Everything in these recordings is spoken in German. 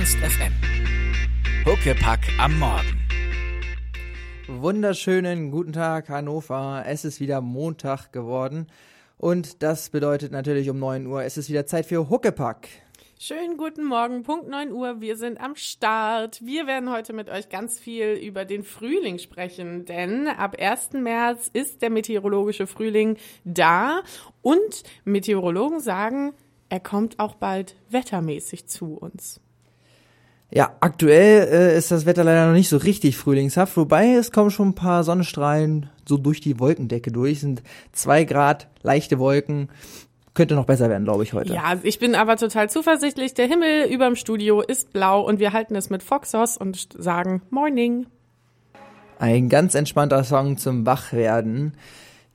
Ernst FM. Huckepack am Morgen. Wunderschönen guten Tag, Hannover. Es ist wieder Montag geworden. Und das bedeutet natürlich um 9 Uhr, es ist wieder Zeit für Huckepack. Schönen guten Morgen, Punkt 9 Uhr, wir sind am Start. Wir werden heute mit euch ganz viel über den Frühling sprechen, denn ab 1. März ist der meteorologische Frühling da und Meteorologen sagen, er kommt auch bald wettermäßig zu uns. Ja, aktuell äh, ist das Wetter leider noch nicht so richtig frühlingshaft, wobei es kommen schon ein paar Sonnenstrahlen so durch die Wolkendecke durch, sind zwei Grad, leichte Wolken. Könnte noch besser werden, glaube ich, heute. Ja, ich bin aber total zuversichtlich. Der Himmel überm Studio ist blau und wir halten es mit Foxos und sagen Morning. Ein ganz entspannter Song zum Wachwerden.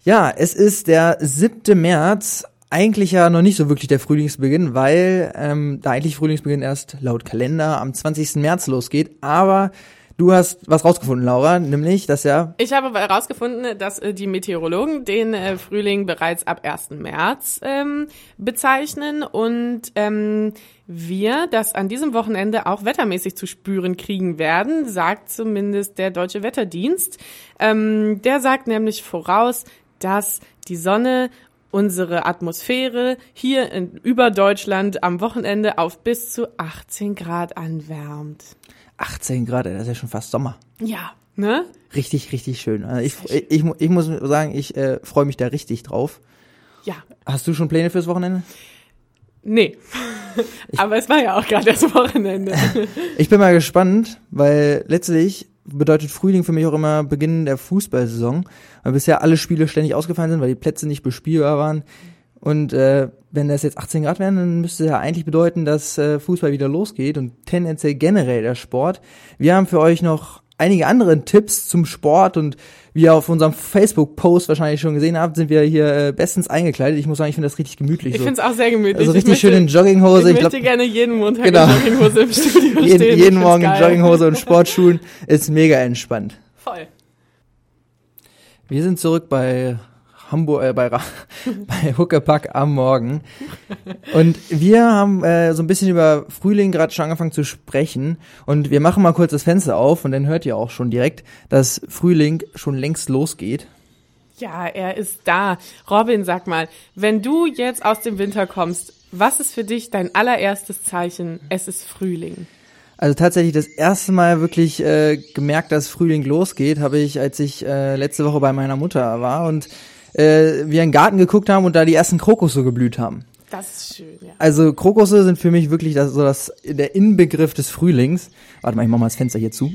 Ja, es ist der 7. März, eigentlich ja noch nicht so wirklich der Frühlingsbeginn, weil ähm, da eigentlich Frühlingsbeginn erst laut Kalender am 20. März losgeht. Aber du hast was rausgefunden, Laura, nämlich, dass ja. Ich habe herausgefunden, dass äh, die Meteorologen den äh, Frühling bereits ab 1. März ähm, bezeichnen und ähm, wir das an diesem Wochenende auch wettermäßig zu spüren kriegen werden, sagt zumindest der Deutsche Wetterdienst. Ähm, der sagt nämlich voraus, dass die Sonne unsere Atmosphäre hier in, über Deutschland am Wochenende auf bis zu 18 Grad anwärmt. 18 Grad, das ist ja schon fast Sommer. Ja, ne? Richtig, richtig schön. Also ich, ich, ich, ich muss sagen, ich äh, freue mich da richtig drauf. Ja. Hast du schon Pläne fürs Wochenende? Nee. Aber es war ja auch gerade das Wochenende. ich bin mal gespannt, weil letztlich bedeutet Frühling für mich auch immer Beginn der Fußballsaison, weil bisher alle Spiele ständig ausgefallen sind, weil die Plätze nicht bespielbar waren. Und äh, wenn das jetzt 18 Grad wären, dann müsste ja eigentlich bedeuten, dass äh, Fußball wieder losgeht und tendenziell generell der Sport. Wir haben für euch noch einige andere Tipps zum Sport und wie ihr auf unserem Facebook-Post wahrscheinlich schon gesehen habt, sind wir hier äh, bestens eingekleidet. Ich muss sagen, ich finde das richtig gemütlich. Ich so. finde es auch sehr gemütlich. Also richtig möchte, schön in Jogginghose. Ich, ich möchte glaub, gerne jeden Montag genau. in Jogginghose im Studio jeden, stehen. jeden Morgen in. Jogginghose und Sportschuhen ist mega entspannt. Voll. Wir sind zurück bei Hamburg, äh, bei, Ra bei Huckepack am Morgen. Und wir haben äh, so ein bisschen über Frühling gerade schon angefangen zu sprechen. Und wir machen mal kurz das Fenster auf und dann hört ihr auch schon direkt, dass Frühling schon längst losgeht. Ja, er ist da. Robin, sag mal, wenn du jetzt aus dem Winter kommst, was ist für dich dein allererstes Zeichen? Es ist Frühling. Also tatsächlich das erste Mal wirklich äh, gemerkt, dass Frühling losgeht, habe ich, als ich äh, letzte Woche bei meiner Mutter war und äh, wir in den Garten geguckt haben und da die ersten Krokusse geblüht haben. Das ist schön, ja. Also Krokusse sind für mich wirklich das, so das der Inbegriff des Frühlings. Warte mal, ich mach mal das Fenster hier zu.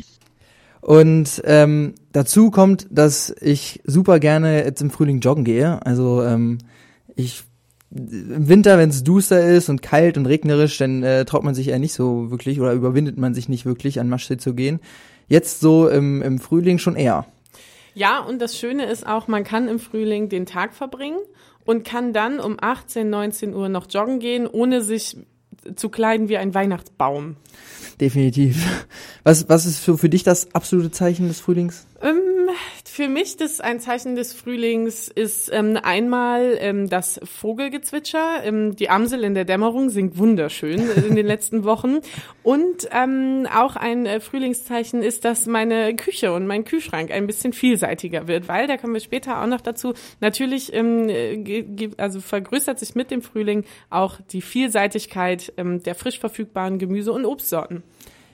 Und ähm, dazu kommt, dass ich super gerne jetzt im Frühling joggen gehe. Also ähm, ich im Winter, wenn es duster ist und kalt und regnerisch, dann äh, traut man sich eher nicht so wirklich oder überwindet man sich nicht wirklich an Maschsee zu gehen. Jetzt so im, im Frühling schon eher. Ja, und das Schöne ist auch, man kann im Frühling den Tag verbringen und kann dann um 18, 19 Uhr noch joggen gehen, ohne sich zu kleiden wie ein Weihnachtsbaum. Definitiv. Was, was ist für, für dich das absolute Zeichen des Frühlings? Ähm, für mich das ein Zeichen des Frühlings ist ähm, einmal ähm, das Vogelgezwitscher. Ähm, die Amsel in der Dämmerung singt wunderschön in den letzten Wochen. Und ähm, auch ein äh, Frühlingszeichen ist, dass meine Küche und mein Kühlschrank ein bisschen vielseitiger wird, weil da kommen wir später auch noch dazu. Natürlich ähm, also vergrößert sich mit dem Frühling auch die Vielseitigkeit ähm, der frisch verfügbaren Gemüse- und Obstsorten.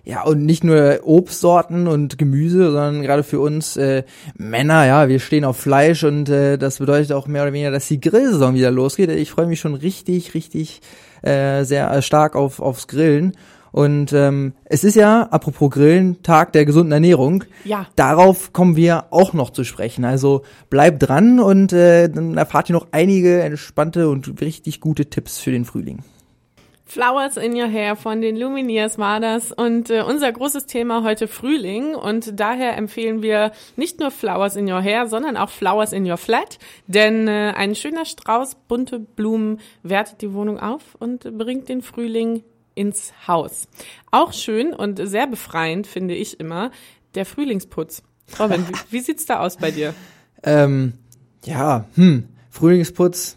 Ja, und nicht nur Obstsorten und Gemüse, sondern gerade für uns äh, Männer, ja, wir stehen auf Fleisch und äh, das bedeutet auch mehr oder weniger, dass die Grillsaison wieder losgeht. Ich freue mich schon richtig, richtig äh, sehr stark auf aufs Grillen. Und ähm, es ist ja, apropos Grillen, Tag der gesunden Ernährung. Ja. Darauf kommen wir auch noch zu sprechen. Also bleibt dran und äh, dann erfahrt ihr noch einige entspannte und richtig gute Tipps für den Frühling. Flowers in Your Hair von den Lumineers war das und äh, unser großes Thema heute Frühling und daher empfehlen wir nicht nur Flowers in Your Hair, sondern auch Flowers in Your Flat, denn äh, ein schöner Strauß bunte Blumen wertet die Wohnung auf und bringt den Frühling ins Haus. Auch schön und sehr befreiend finde ich immer der Frühlingsputz. Robin, wie, wie sieht's da aus bei dir? Ähm, ja, hm, Frühlingsputz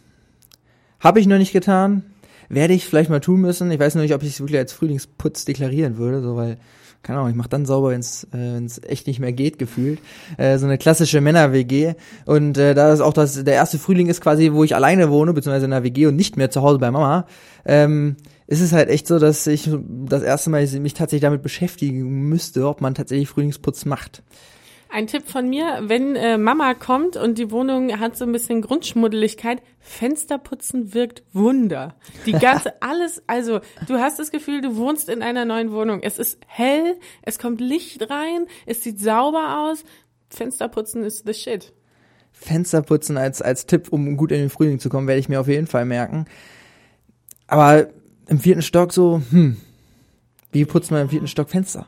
habe ich noch nicht getan. Werde ich vielleicht mal tun müssen. Ich weiß nur nicht, ob ich es wirklich als Frühlingsputz deklarieren würde, so weil keine Ahnung, ich mache dann sauber, wenn es äh, echt nicht mehr geht, gefühlt. Äh, so eine klassische Männer-WG. Und äh, da ist auch das, der erste Frühling ist quasi, wo ich alleine wohne, beziehungsweise in einer WG und nicht mehr zu Hause bei Mama. Ähm, ist es halt echt so, dass ich das erste Mal mich tatsächlich damit beschäftigen müsste, ob man tatsächlich Frühlingsputz macht. Ein Tipp von mir, wenn äh, Mama kommt und die Wohnung hat so ein bisschen Grundschmuddeligkeit, Fensterputzen wirkt Wunder. Die ganze, alles, also du hast das Gefühl, du wohnst in einer neuen Wohnung. Es ist hell, es kommt Licht rein, es sieht sauber aus. Fensterputzen ist the shit. Fensterputzen als, als Tipp, um gut in den Frühling zu kommen, werde ich mir auf jeden Fall merken. Aber im vierten Stock so, hm, wie putzt man im vierten Stock Fenster?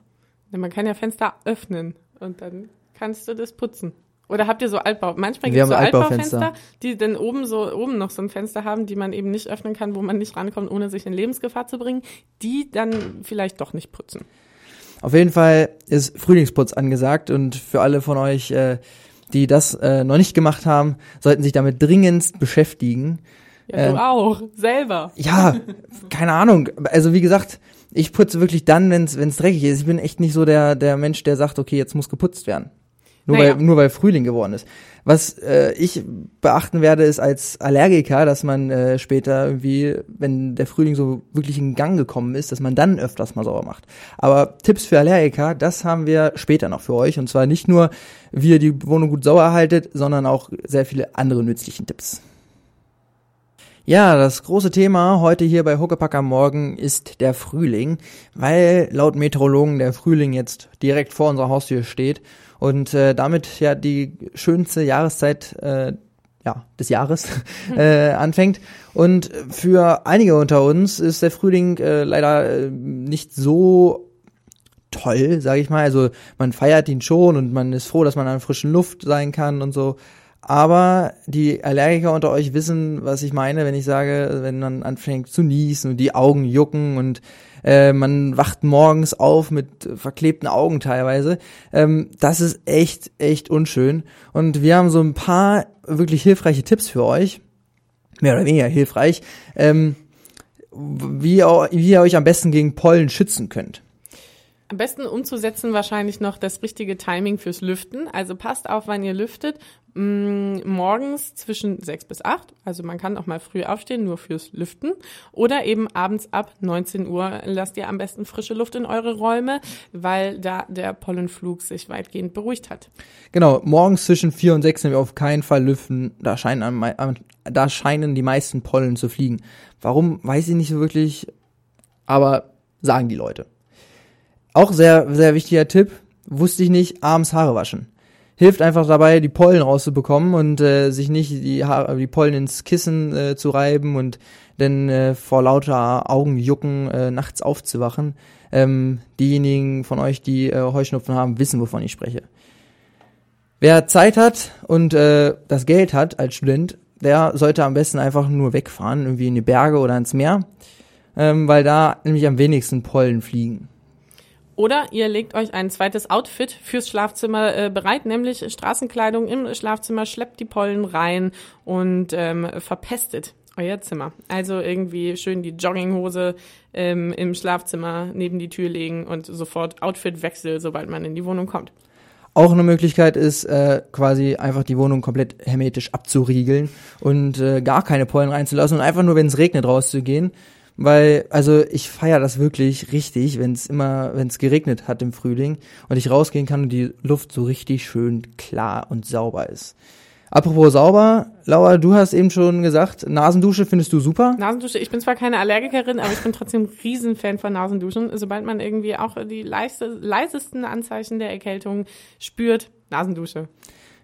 Man kann ja Fenster öffnen und dann kannst du das putzen. Oder habt ihr so Altbau? Manchmal gibt es so Altbaufenster, Altbaufenster. die dann oben so oben noch so ein Fenster haben, die man eben nicht öffnen kann, wo man nicht rankommt, ohne sich in Lebensgefahr zu bringen, die dann vielleicht doch nicht putzen. Auf jeden Fall ist Frühlingsputz angesagt und für alle von euch, äh, die das äh, noch nicht gemacht haben, sollten sich damit dringendst beschäftigen. Ja, du auch, selber. Ja, keine Ahnung. Also wie gesagt, ich putze wirklich dann, wenn es dreckig ist. Ich bin echt nicht so der der Mensch, der sagt, okay, jetzt muss geputzt werden. Nur Naja. weil nur weil Frühling geworden ist. Was äh, ich beachten werde, ist als Allergiker, dass man äh, später irgendwie, wenn der Frühling so wirklich in Gang gekommen ist, dass man dann öfters mal sauber macht. Aber Tipps für Allergiker, das haben wir später noch für euch. Und zwar nicht nur, wie ihr die Wohnung gut sauber haltet, sondern auch sehr viele andere nützlichen Tipps. Ja, das große Thema heute hier bei Huckepack am Morgen ist der Frühling, weil laut Meteorologen der Frühling jetzt direkt vor unserer Haustür steht und äh, damit ja die schönste Jahreszeit äh, ja, des Jahres äh, anfängt. Und für einige unter uns ist der Frühling äh, leider äh, nicht so toll, sage ich mal. Also man feiert ihn schon und man ist froh, dass man an frischen Luft sein kann und so. Aber die Allergiker unter euch wissen, was ich meine, wenn ich sage, wenn man anfängt zu niesen und die Augen jucken und äh, man wacht morgens auf mit verklebten Augen teilweise. Ähm, das ist echt, echt unschön. Und wir haben so ein paar wirklich hilfreiche Tipps für euch. Mehr oder weniger hilfreich. Ähm, wie, wie ihr euch am besten gegen Pollen schützen könnt. Am besten umzusetzen wahrscheinlich noch das richtige Timing fürs Lüften. Also passt auf, wann ihr lüftet. Mm, morgens zwischen sechs bis acht. Also man kann auch mal früh aufstehen, nur fürs Lüften. Oder eben abends ab 19 Uhr lasst ihr am besten frische Luft in eure Räume, weil da der Pollenflug sich weitgehend beruhigt hat. Genau, morgens zwischen vier und sechs sind wir auf keinen Fall lüften. Da scheinen, da scheinen die meisten Pollen zu fliegen. Warum, weiß ich nicht so wirklich, aber sagen die Leute. Auch sehr, sehr wichtiger Tipp, wusste ich nicht, abends Haare waschen. Hilft einfach dabei, die Pollen rauszubekommen und äh, sich nicht die, Haare, die Pollen ins Kissen äh, zu reiben und dann äh, vor lauter Augenjucken äh, nachts aufzuwachen. Ähm, diejenigen von euch, die äh, Heuschnupfen haben, wissen, wovon ich spreche. Wer Zeit hat und äh, das Geld hat als Student, der sollte am besten einfach nur wegfahren, irgendwie in die Berge oder ins Meer, ähm, weil da nämlich am wenigsten Pollen fliegen. Oder ihr legt euch ein zweites Outfit fürs Schlafzimmer äh, bereit, nämlich Straßenkleidung im Schlafzimmer, schleppt die Pollen rein und ähm, verpestet euer Zimmer. Also irgendwie schön die Jogginghose ähm, im Schlafzimmer neben die Tür legen und sofort Outfitwechsel, sobald man in die Wohnung kommt. Auch eine Möglichkeit ist, äh, quasi einfach die Wohnung komplett hermetisch abzuriegeln und äh, gar keine Pollen reinzulassen und einfach nur, wenn es regnet, rauszugehen. Weil, also ich feiere das wirklich richtig, wenn es immer, wenn es geregnet hat im Frühling und ich rausgehen kann und die Luft so richtig schön klar und sauber ist. Apropos sauber, Laura, du hast eben schon gesagt, Nasendusche findest du super. Nasendusche, ich bin zwar keine Allergikerin, aber ich bin trotzdem Riesenfan von Nasenduschen. Sobald man irgendwie auch die leise, leisesten Anzeichen der Erkältung spürt, Nasendusche.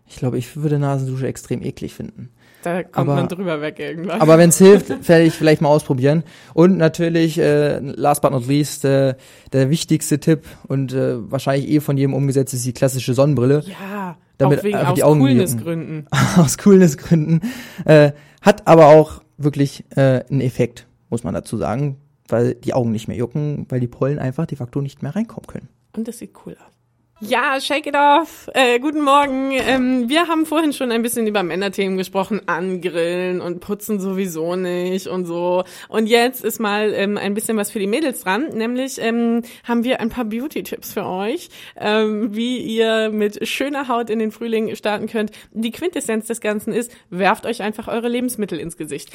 Ich glaube, ich würde Nasendusche extrem eklig finden. Da kommt Aber- man drüber weg irgendwann. Aber wenn es hilft, werde ich vielleicht mal ausprobieren. Und natürlich, äh, last but not least, äh, der wichtigste Tipp und äh, wahrscheinlich eh von jedem umgesetzt ist die klassische Sonnenbrille. ja, Damit auch wegen aus die Augen jucken. Coolnessgründen. Aus Coolnessgründen. Äh, hat aber auch wirklich äh, einen Effekt, muss man dazu sagen. Weil die Augen nicht mehr jucken, weil die Pollen einfach de facto nicht mehr reinkommen können. Und das sieht cool aus. Ja, shake it off. Äh, guten Morgen. Ähm, wir haben vorhin schon ein bisschen über Männerthemen gesprochen, angrillen und putzen sowieso nicht und so. Und jetzt ist mal ähm, ein bisschen was für die Mädels dran. Nämlich ähm, haben wir ein paar Beauty-Tipps für euch, ähm, wie ihr mit schöner Haut in den Frühling starten könnt. Die Quintessenz des Ganzen ist, werft euch einfach eure Lebensmittel ins Gesicht.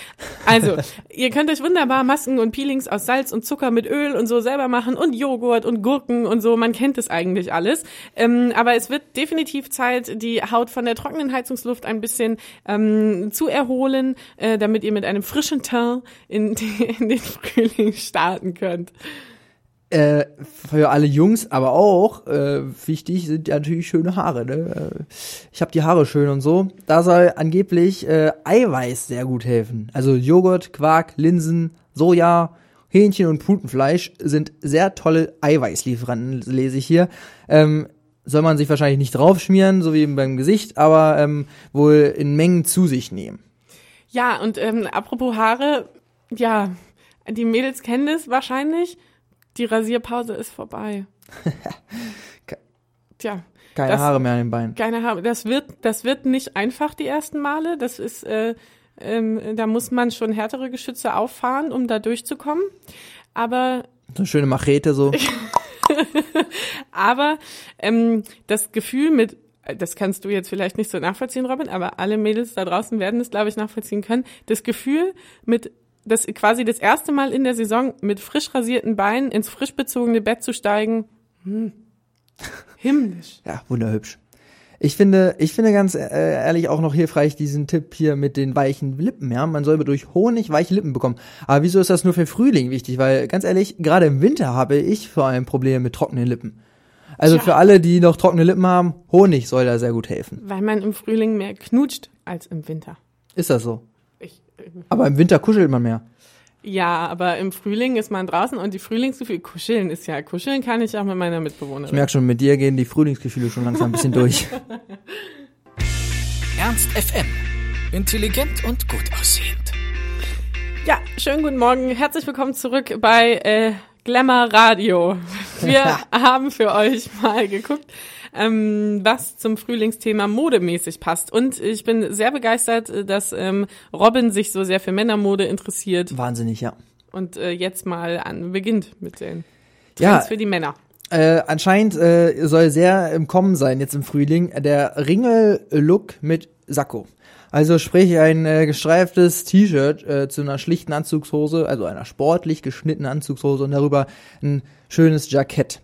Also, ihr könnt euch wunderbar Masken und Peelings aus Salz und Zucker mit Öl und so selber machen und Joghurt und Gurken und so. Man kennt es eigentlich alles. Ähm, aber es wird definitiv Zeit, die Haut von der trockenen Heizungsluft ein bisschen ähm, zu erholen, äh, damit ihr mit einem frischen Teint in, in den Frühling starten könnt. Äh, für alle Jungs, aber auch äh, wichtig sind ja natürlich schöne Haare. Ne? Äh, Ich habe die Haare schön und so. Da soll angeblich äh, Eiweiß sehr gut helfen. Also Joghurt, Quark, Linsen, Soja, Hähnchen und Putenfleisch sind sehr tolle Eiweißlieferanten, lese ich hier. Ähm, soll man sich wahrscheinlich nicht draufschmieren, so wie beim Gesicht, aber ähm, wohl in Mengen zu sich nehmen. Ja, und ähm, apropos Haare, ja, die Mädels kennen das wahrscheinlich. Die Rasierpause ist vorbei. Tja, Keine Das- Haare mehr an den Beinen. keine Haare. Das wird, das wird nicht einfach die ersten Male. Das ist, äh, ähm, da muss man schon härtere Geschütze auffahren, um da durchzukommen. Aber So eine schöne Machete so. Aber ähm, das Gefühl mit, das kannst du jetzt vielleicht nicht so nachvollziehen, Robin, aber alle Mädels da draußen werden es, glaube ich, nachvollziehen können. Das Gefühl mit das quasi das erste Mal in der Saison mit frisch rasierten Beinen ins frisch bezogene Bett zu steigen, hm, himmlisch. Ja, wunderhübsch. Ich finde, ich finde ganz äh, ehrlich auch noch hilfreich diesen Tipp hier mit den weichen Lippen. Ja, man soll durch Honig weiche Lippen bekommen. Aber wieso ist das nur für Frühling wichtig? Weil ganz ehrlich, gerade im Winter habe ich vor allem Probleme mit trockenen Lippen. Also Tja. für alle, die noch trockene Lippen haben, Honig soll da sehr gut helfen. Weil man im Frühling mehr knutscht als im Winter. Ist das so? Ich, äh, Aber im Winter kuschelt man mehr. Ja, aber im Frühling ist man draußen und die Frühlingsgefühle, kuscheln ist ja, kuscheln kann ich auch mit meiner Mitbewohnerin. Ich merke schon, mit dir gehen die Frühlingsgefühle schon langsam ein bisschen durch. Ernst FM. Intelligent und gut aussehend. Ja, schönen guten Morgen. Herzlich willkommen zurück bei äh, Glamour Radio. Wir haben für euch mal geguckt, ähm, was zum Frühlingsthema modemäßig passt. Und ich bin sehr begeistert, äh, dass ähm, Robin sich so sehr für Männermode interessiert Wahnsinnig, ja. und äh, jetzt mal an beginnt mit den Ja. Trends für die Männer. Äh, anscheinend äh, soll sehr im Kommen sein jetzt im Frühling der Ringel-Look mit Sakko. Also sprich ein äh, gestreiftes T-Shirt äh, zu einer schlichten Anzugshose, also einer sportlich geschnittenen Anzugshose und darüber ein schönes Jackett.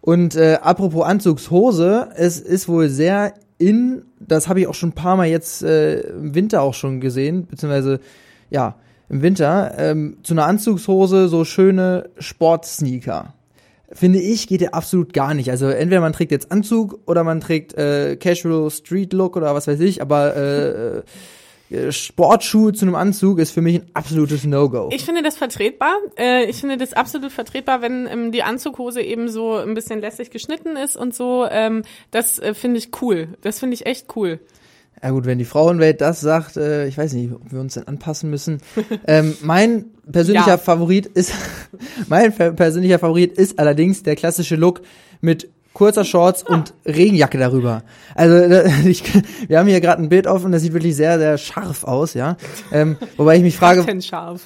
Und äh, apropos Anzugshose, es ist wohl sehr in, das habe ich auch schon ein paar Mal jetzt äh, im Winter auch schon gesehen, beziehungsweise ja, im Winter, ähm, zu einer Anzugshose so schöne Sportsneaker finde ich, geht ja absolut gar nicht. Also entweder man trägt jetzt Anzug oder man trägt äh, Casual Street Look oder was weiß ich, aber äh, äh, Sportschuhe zu einem Anzug ist für mich ein absolutes No-Go. Ich finde das vertretbar. Äh, ich finde das absolut vertretbar, wenn ähm, die Anzughose eben so ein bisschen lässig geschnitten ist und so. Ähm, das äh, finde ich cool. Das finde ich echt cool. Ja gut, wenn die Frauenwelt das sagt, äh, ich weiß nicht, ob wir uns denn anpassen müssen. ähm, mein persönlicher Ja. Favorit ist, mein per- persönlicher Favorit ist allerdings der klassische Look mit kurzer Shorts und Regenjacke darüber. Also ich, wir haben hier gerade ein Bild offen, das sieht wirklich sehr, sehr scharf aus, ja. Ähm, wobei ich mich frage, scharf.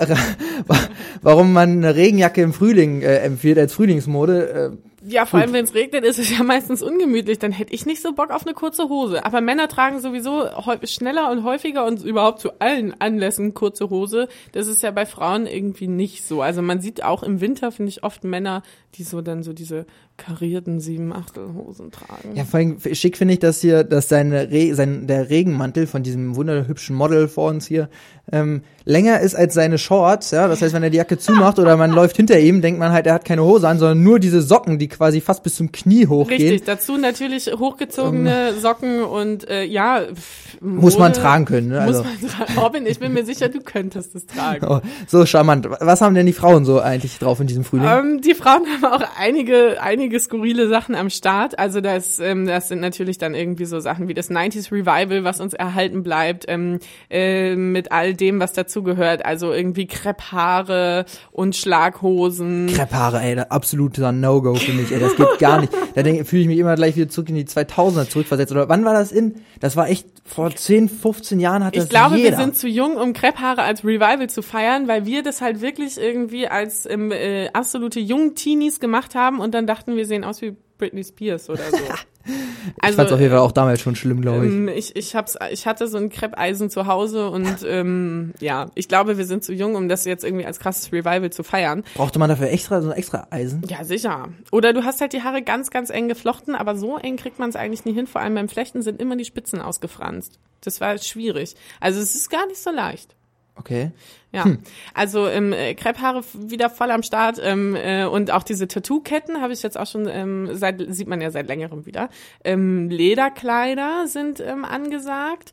warum man eine Regenjacke im Frühling äh, empfiehlt als Frühlingsmode. Äh, Ja, vor allem wenn es regnet, ist es ja meistens ungemütlich. Dann hätte ich nicht so Bock auf eine kurze Hose. Aber Männer tragen sowieso schneller und häufiger und überhaupt zu allen Anlässen kurze Hose. Das ist ja bei Frauen irgendwie nicht so. Also man sieht auch im Winter, finde ich, oft Männer, die so dann so diese karierten sieben Achtelhosen tragen. Ja, vor allem schick finde ich das hier, dass seine Re sein, der Regenmantel von diesem wunderhübschen Model vor uns hier ähm, länger ist als seine Shorts. Ja, das heißt, wenn er die Jacke zumacht oder man läuft hinter ihm, denkt man halt, er hat keine Hose an, sondern nur diese Socken, die quasi fast bis zum Knie hochgehen. Richtig, dazu natürlich hochgezogene Socken und äh, ja. pff, Muss man tragen können. Ne? Muss Also, man tragen. Robin, ich bin mir sicher, du könntest es tragen. oh, so charmant. Was haben denn die Frauen so eigentlich drauf in diesem Frühling? Ähm, die Frauen haben auch einige, einige einige skurrile Sachen am Start. Also das, ähm, das sind natürlich dann irgendwie so Sachen wie das 90s Revival, was uns erhalten bleibt, ähm, äh, mit all dem, was dazugehört. Also irgendwie Krepphaare und Schlaghosen. Krepphaare, ey, absoluter No-Go für mich, ey, das geht gar nicht. Da fühle ich mich immer gleich wieder zurück in die 2000er zurückversetzt. Oder wann war das in? Das war echt vor 10, 15 Jahren hat das Ich glaube, jeder. wir sind zu jung, um Krepphaare als Revival zu feiern, weil wir das halt wirklich irgendwie als ähm, äh, absolute jungen Teenies gemacht haben und dann dachten, wir sehen aus wie Britney Spears oder so. ich fand's auf jeden Fall auch damals schon schlimm, glaube ich. Ähm, ich, ich, hab's, ich hatte so ein Kreppeisen zu Hause und ähm, ja, ich glaube, wir sind zu jung, um das jetzt irgendwie als krasses Revival zu feiern. Brauchte man dafür extra so ein extra Eisen? Ja, sicher. Oder du hast halt die Haare ganz, ganz eng geflochten, aber so eng kriegt man es eigentlich nie hin. Vor allem beim Flechten sind immer die Spitzen ausgefranst. Das war schwierig. Also es ist gar nicht so leicht. Okay. Ja, also ähm, äh, Krepphaare wieder voll am Start ähm, äh, und auch diese Tattoo-Ketten habe ich jetzt auch schon ähm, seit sieht man ja seit längerem wieder. Ähm, Lederkleider sind ähm, angesagt,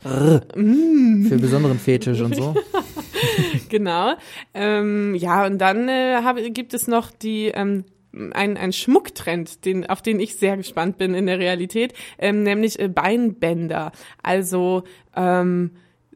Für besonderen Fetisch und so. genau. Ähm, ja und dann äh, hab, gibt es noch die ähm, ein, ein Schmucktrend, den, auf den ich sehr gespannt bin in der Realität, ähm, nämlich äh, Beinbänder. Also ähm,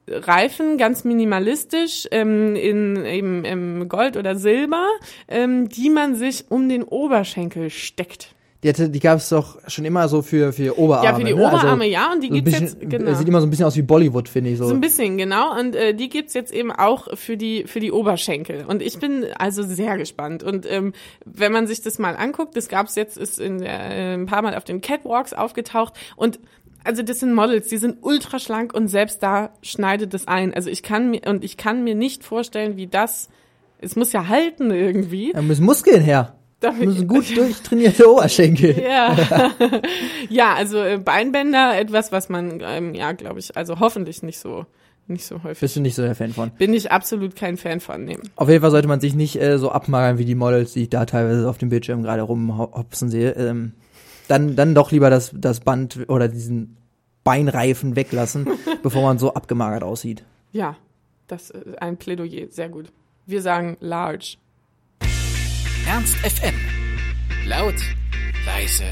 Reifen ganz minimalistisch ähm, in eben im Gold oder Silber, ähm, die man sich um den Oberschenkel steckt. Die, hatte, die gab es doch schon immer so für, für Oberarme. Ja, für die ne? Also Oberarme ja und die so gibt's bisschen, jetzt genau. Sieht immer so ein bisschen aus wie Bollywood, finde ich so. So ein bisschen, genau. Und äh, die gibt's jetzt eben auch für die für die Oberschenkel. Und ich bin also sehr gespannt. Und ähm, wenn man sich das mal anguckt, das gab's jetzt, ist in äh, ein paar Mal auf den Catwalks aufgetaucht. Und also das sind Models, die sind ultra schlank und selbst da schneidet es ein. Also ich kann mir und ich kann mir nicht vorstellen, wie das. Es muss ja halten irgendwie. Da müssen Muskeln her. Da müssen gut durchtrainierte Oberschenkel. Ja, ja, also äh, Beinbänder, etwas, was man, ähm, ja, glaube ich, also hoffentlich nicht so, nicht so häufig. Bist du nicht so der Fan von. Bin ich absolut kein Fan von. Nee. Auf jeden Fall sollte man sich nicht äh, so abmagern wie die Models, die ich da teilweise auf dem Bildschirm gerade rumhopsen sehe. Ähm, dann, dann doch lieber das, das Band oder diesen Beinreifen weglassen, bevor man so abgemagert aussieht. Ja, das ist ein Plädoyer, sehr gut. Wir sagen large. Ernst FM. Laut, leise,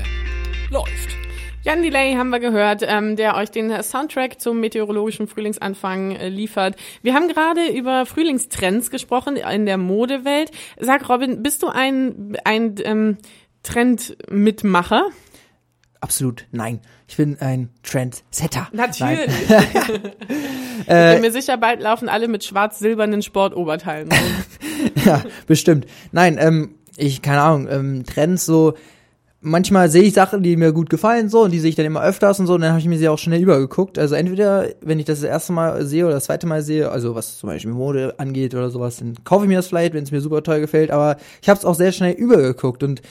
läuft. Jan Delay haben wir gehört, ähm, der euch den Soundtrack zum meteorologischen Frühlingsanfang äh, liefert. Wir haben gerade über Frühlingstrends gesprochen in der Modewelt. Sag Robin, bist du ein, ein ähm, Trendmitmacher? Absolut nein. Ich bin ein Trendsetter. Natürlich. Nein. ich bin mir sicher, bald laufen alle mit schwarz-silbernen Sportoberteilen. ja, bestimmt. Nein, ähm, ich, keine Ahnung, ähm, Trends so, manchmal sehe ich Sachen, die mir gut gefallen, so, und die sehe ich dann immer öfters und so, und dann habe ich mir sie auch schnell übergeguckt. Also entweder, wenn ich das das erste Mal sehe oder das zweite Mal sehe, also was zum Beispiel Mode angeht oder sowas, dann kaufe ich mir das vielleicht, wenn es mir super toll gefällt, aber ich habe es auch sehr schnell übergeguckt und äh,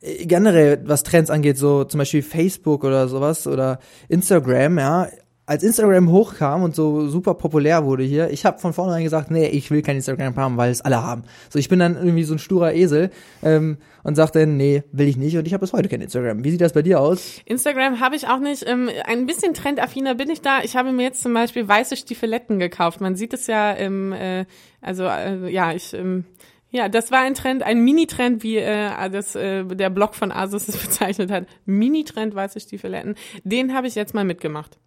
generell, was Trends angeht, so zum Beispiel Facebook oder sowas oder Instagram, ja, als Instagram hochkam und so super populär wurde hier, ich habe von vornherein gesagt, nee, ich will kein Instagram haben, weil es alle haben. So, ich bin dann irgendwie so ein sturer Esel ähm, und sag dann, nee, will ich nicht und ich habe bis heute kein Instagram. Wie sieht das bei dir aus? Instagram habe ich auch nicht. Ähm, ein bisschen trendaffiner bin ich da. Ich habe mir jetzt zum Beispiel weiße Stiefeletten gekauft. Man sieht es ja im, äh, also äh, ja, ich ähm, ja, das war ein Trend, ein Mini-Trend, wie äh, das äh, der Blog von Asus es bezeichnet hat. Mini-Trend weiße Stiefeletten. Den habe ich jetzt mal mitgemacht.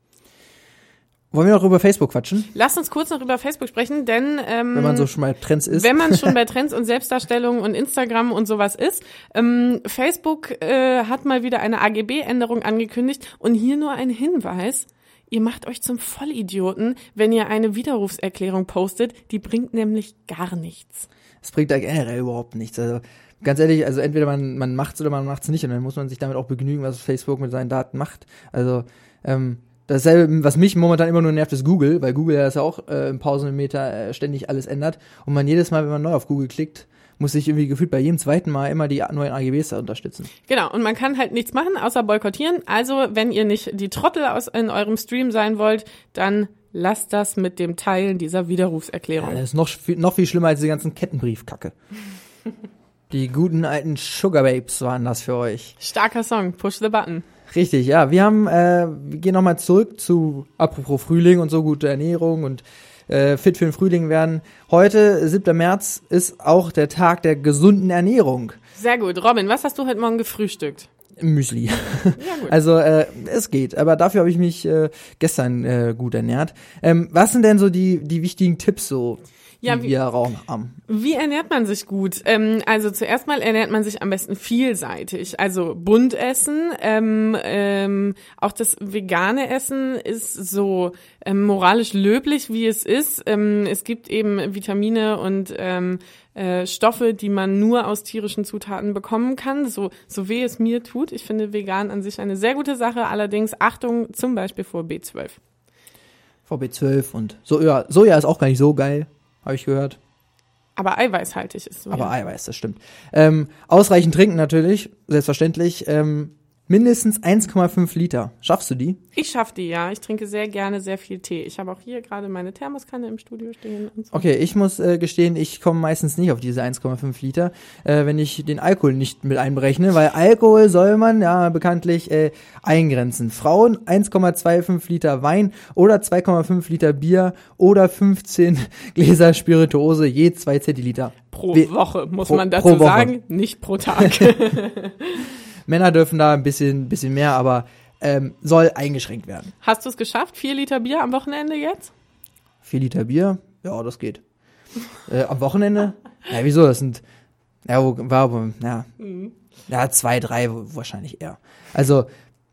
Wollen wir noch über Facebook quatschen, Lass uns kurz noch über Facebook sprechen, denn ähm, wenn man so schon mal Trends ist? wenn man schon bei Trends und Selbstdarstellung und Instagram und sowas ist, ähm, Facebook äh, hat mal wieder eine AGB-Änderung angekündigt und hier nur ein Hinweis. Ihr macht euch zum Vollidioten, wenn ihr eine Widerrufserklärung postet. Die bringt nämlich gar nichts. Es bringt da generell überhaupt nichts. Also ganz ehrlich, also entweder man, man macht's oder man macht's nicht und dann muss man sich damit auch begnügen, was Facebook mit seinen Daten macht. Also ähm, dasselbe, was mich momentan immer nur nervt, ist Google, weil Google ja das ja auch äh, im Pausenmeter äh, ständig alles ändert und man jedes Mal, wenn man neu auf Google klickt, muss sich irgendwie gefühlt bei jedem zweiten Mal immer die neuen AGBs da unterstützen. Genau, und man kann halt nichts machen, außer boykottieren. Also, wenn ihr nicht die Trottel aus in eurem Stream sein wollt, dann lasst das mit dem Teilen dieser Widerrufserklärung. Das ist noch, viel- noch viel schlimmer als die ganzen Kettenbriefkacke. die guten alten Sugar Babes waren das für euch. Starker Song, push the button. Richtig, ja. Wir haben, äh, wir gehen nochmal zurück zu apropos Frühling und so gute Ernährung und äh, fit für den Frühling werden. Heute, 7. März, ist auch der Tag der gesunden Ernährung. Sehr gut. Robin, was hast du heute Morgen gefrühstückt? Müsli. Ja. Also äh, es geht, aber dafür habe ich mich äh, gestern äh, gut ernährt. Ähm, was sind denn so die die wichtigen Tipps so, Ja, die wie- wir Raum haben? Wie ernährt man sich gut? Ähm, also zuerst mal ernährt man sich am besten vielseitig. Also bunt essen. Ähm, ähm, auch das vegane Essen ist so ähm, moralisch löblich, wie es ist. Ähm, es gibt eben Vitamine und ähm, äh, Stoffe, die man nur aus tierischen Zutaten bekommen kann. So, so weh es mir tut. Ich finde vegan an sich eine sehr gute Sache. Allerdings Achtung zum Beispiel vor B12. VB12 und Soja. Soja ist auch gar nicht so geil, habe ich gehört. Aber eiweißhaltig ist so. Aber Eiweiß, das stimmt. Ähm, ausreichend trinken natürlich, selbstverständlich. Ähm, mindestens 1,5 Liter. Schaffst du die? Ich schaffe die, ja. Ich trinke sehr gerne sehr viel Tee. Ich habe auch hier gerade meine Thermoskanne im Studio stehen so. Okay, ich muss äh, gestehen, ich komme meistens nicht auf diese 1,5 Liter, äh, wenn ich den Alkohol nicht mit einberechne, weil Alkohol soll man ja bekanntlich äh, eingrenzen. Frauen 1,25 Liter Wein oder 2,5 Liter Bier oder 15 Gläser Spirituose je 2 Zentiliter. Pro Woche, muss pro- man dazu sagen, nicht pro Tag. Männer dürfen da ein bisschen, bisschen mehr, aber ähm, soll eingeschränkt werden. Hast du es geschafft? Vier Liter Bier am Wochenende jetzt? 4 Liter Bier, ja, das geht. Äh, am Wochenende? Ja, wieso? Das sind, ja, wo, war, ja, ja, zwei, drei wahrscheinlich eher. Also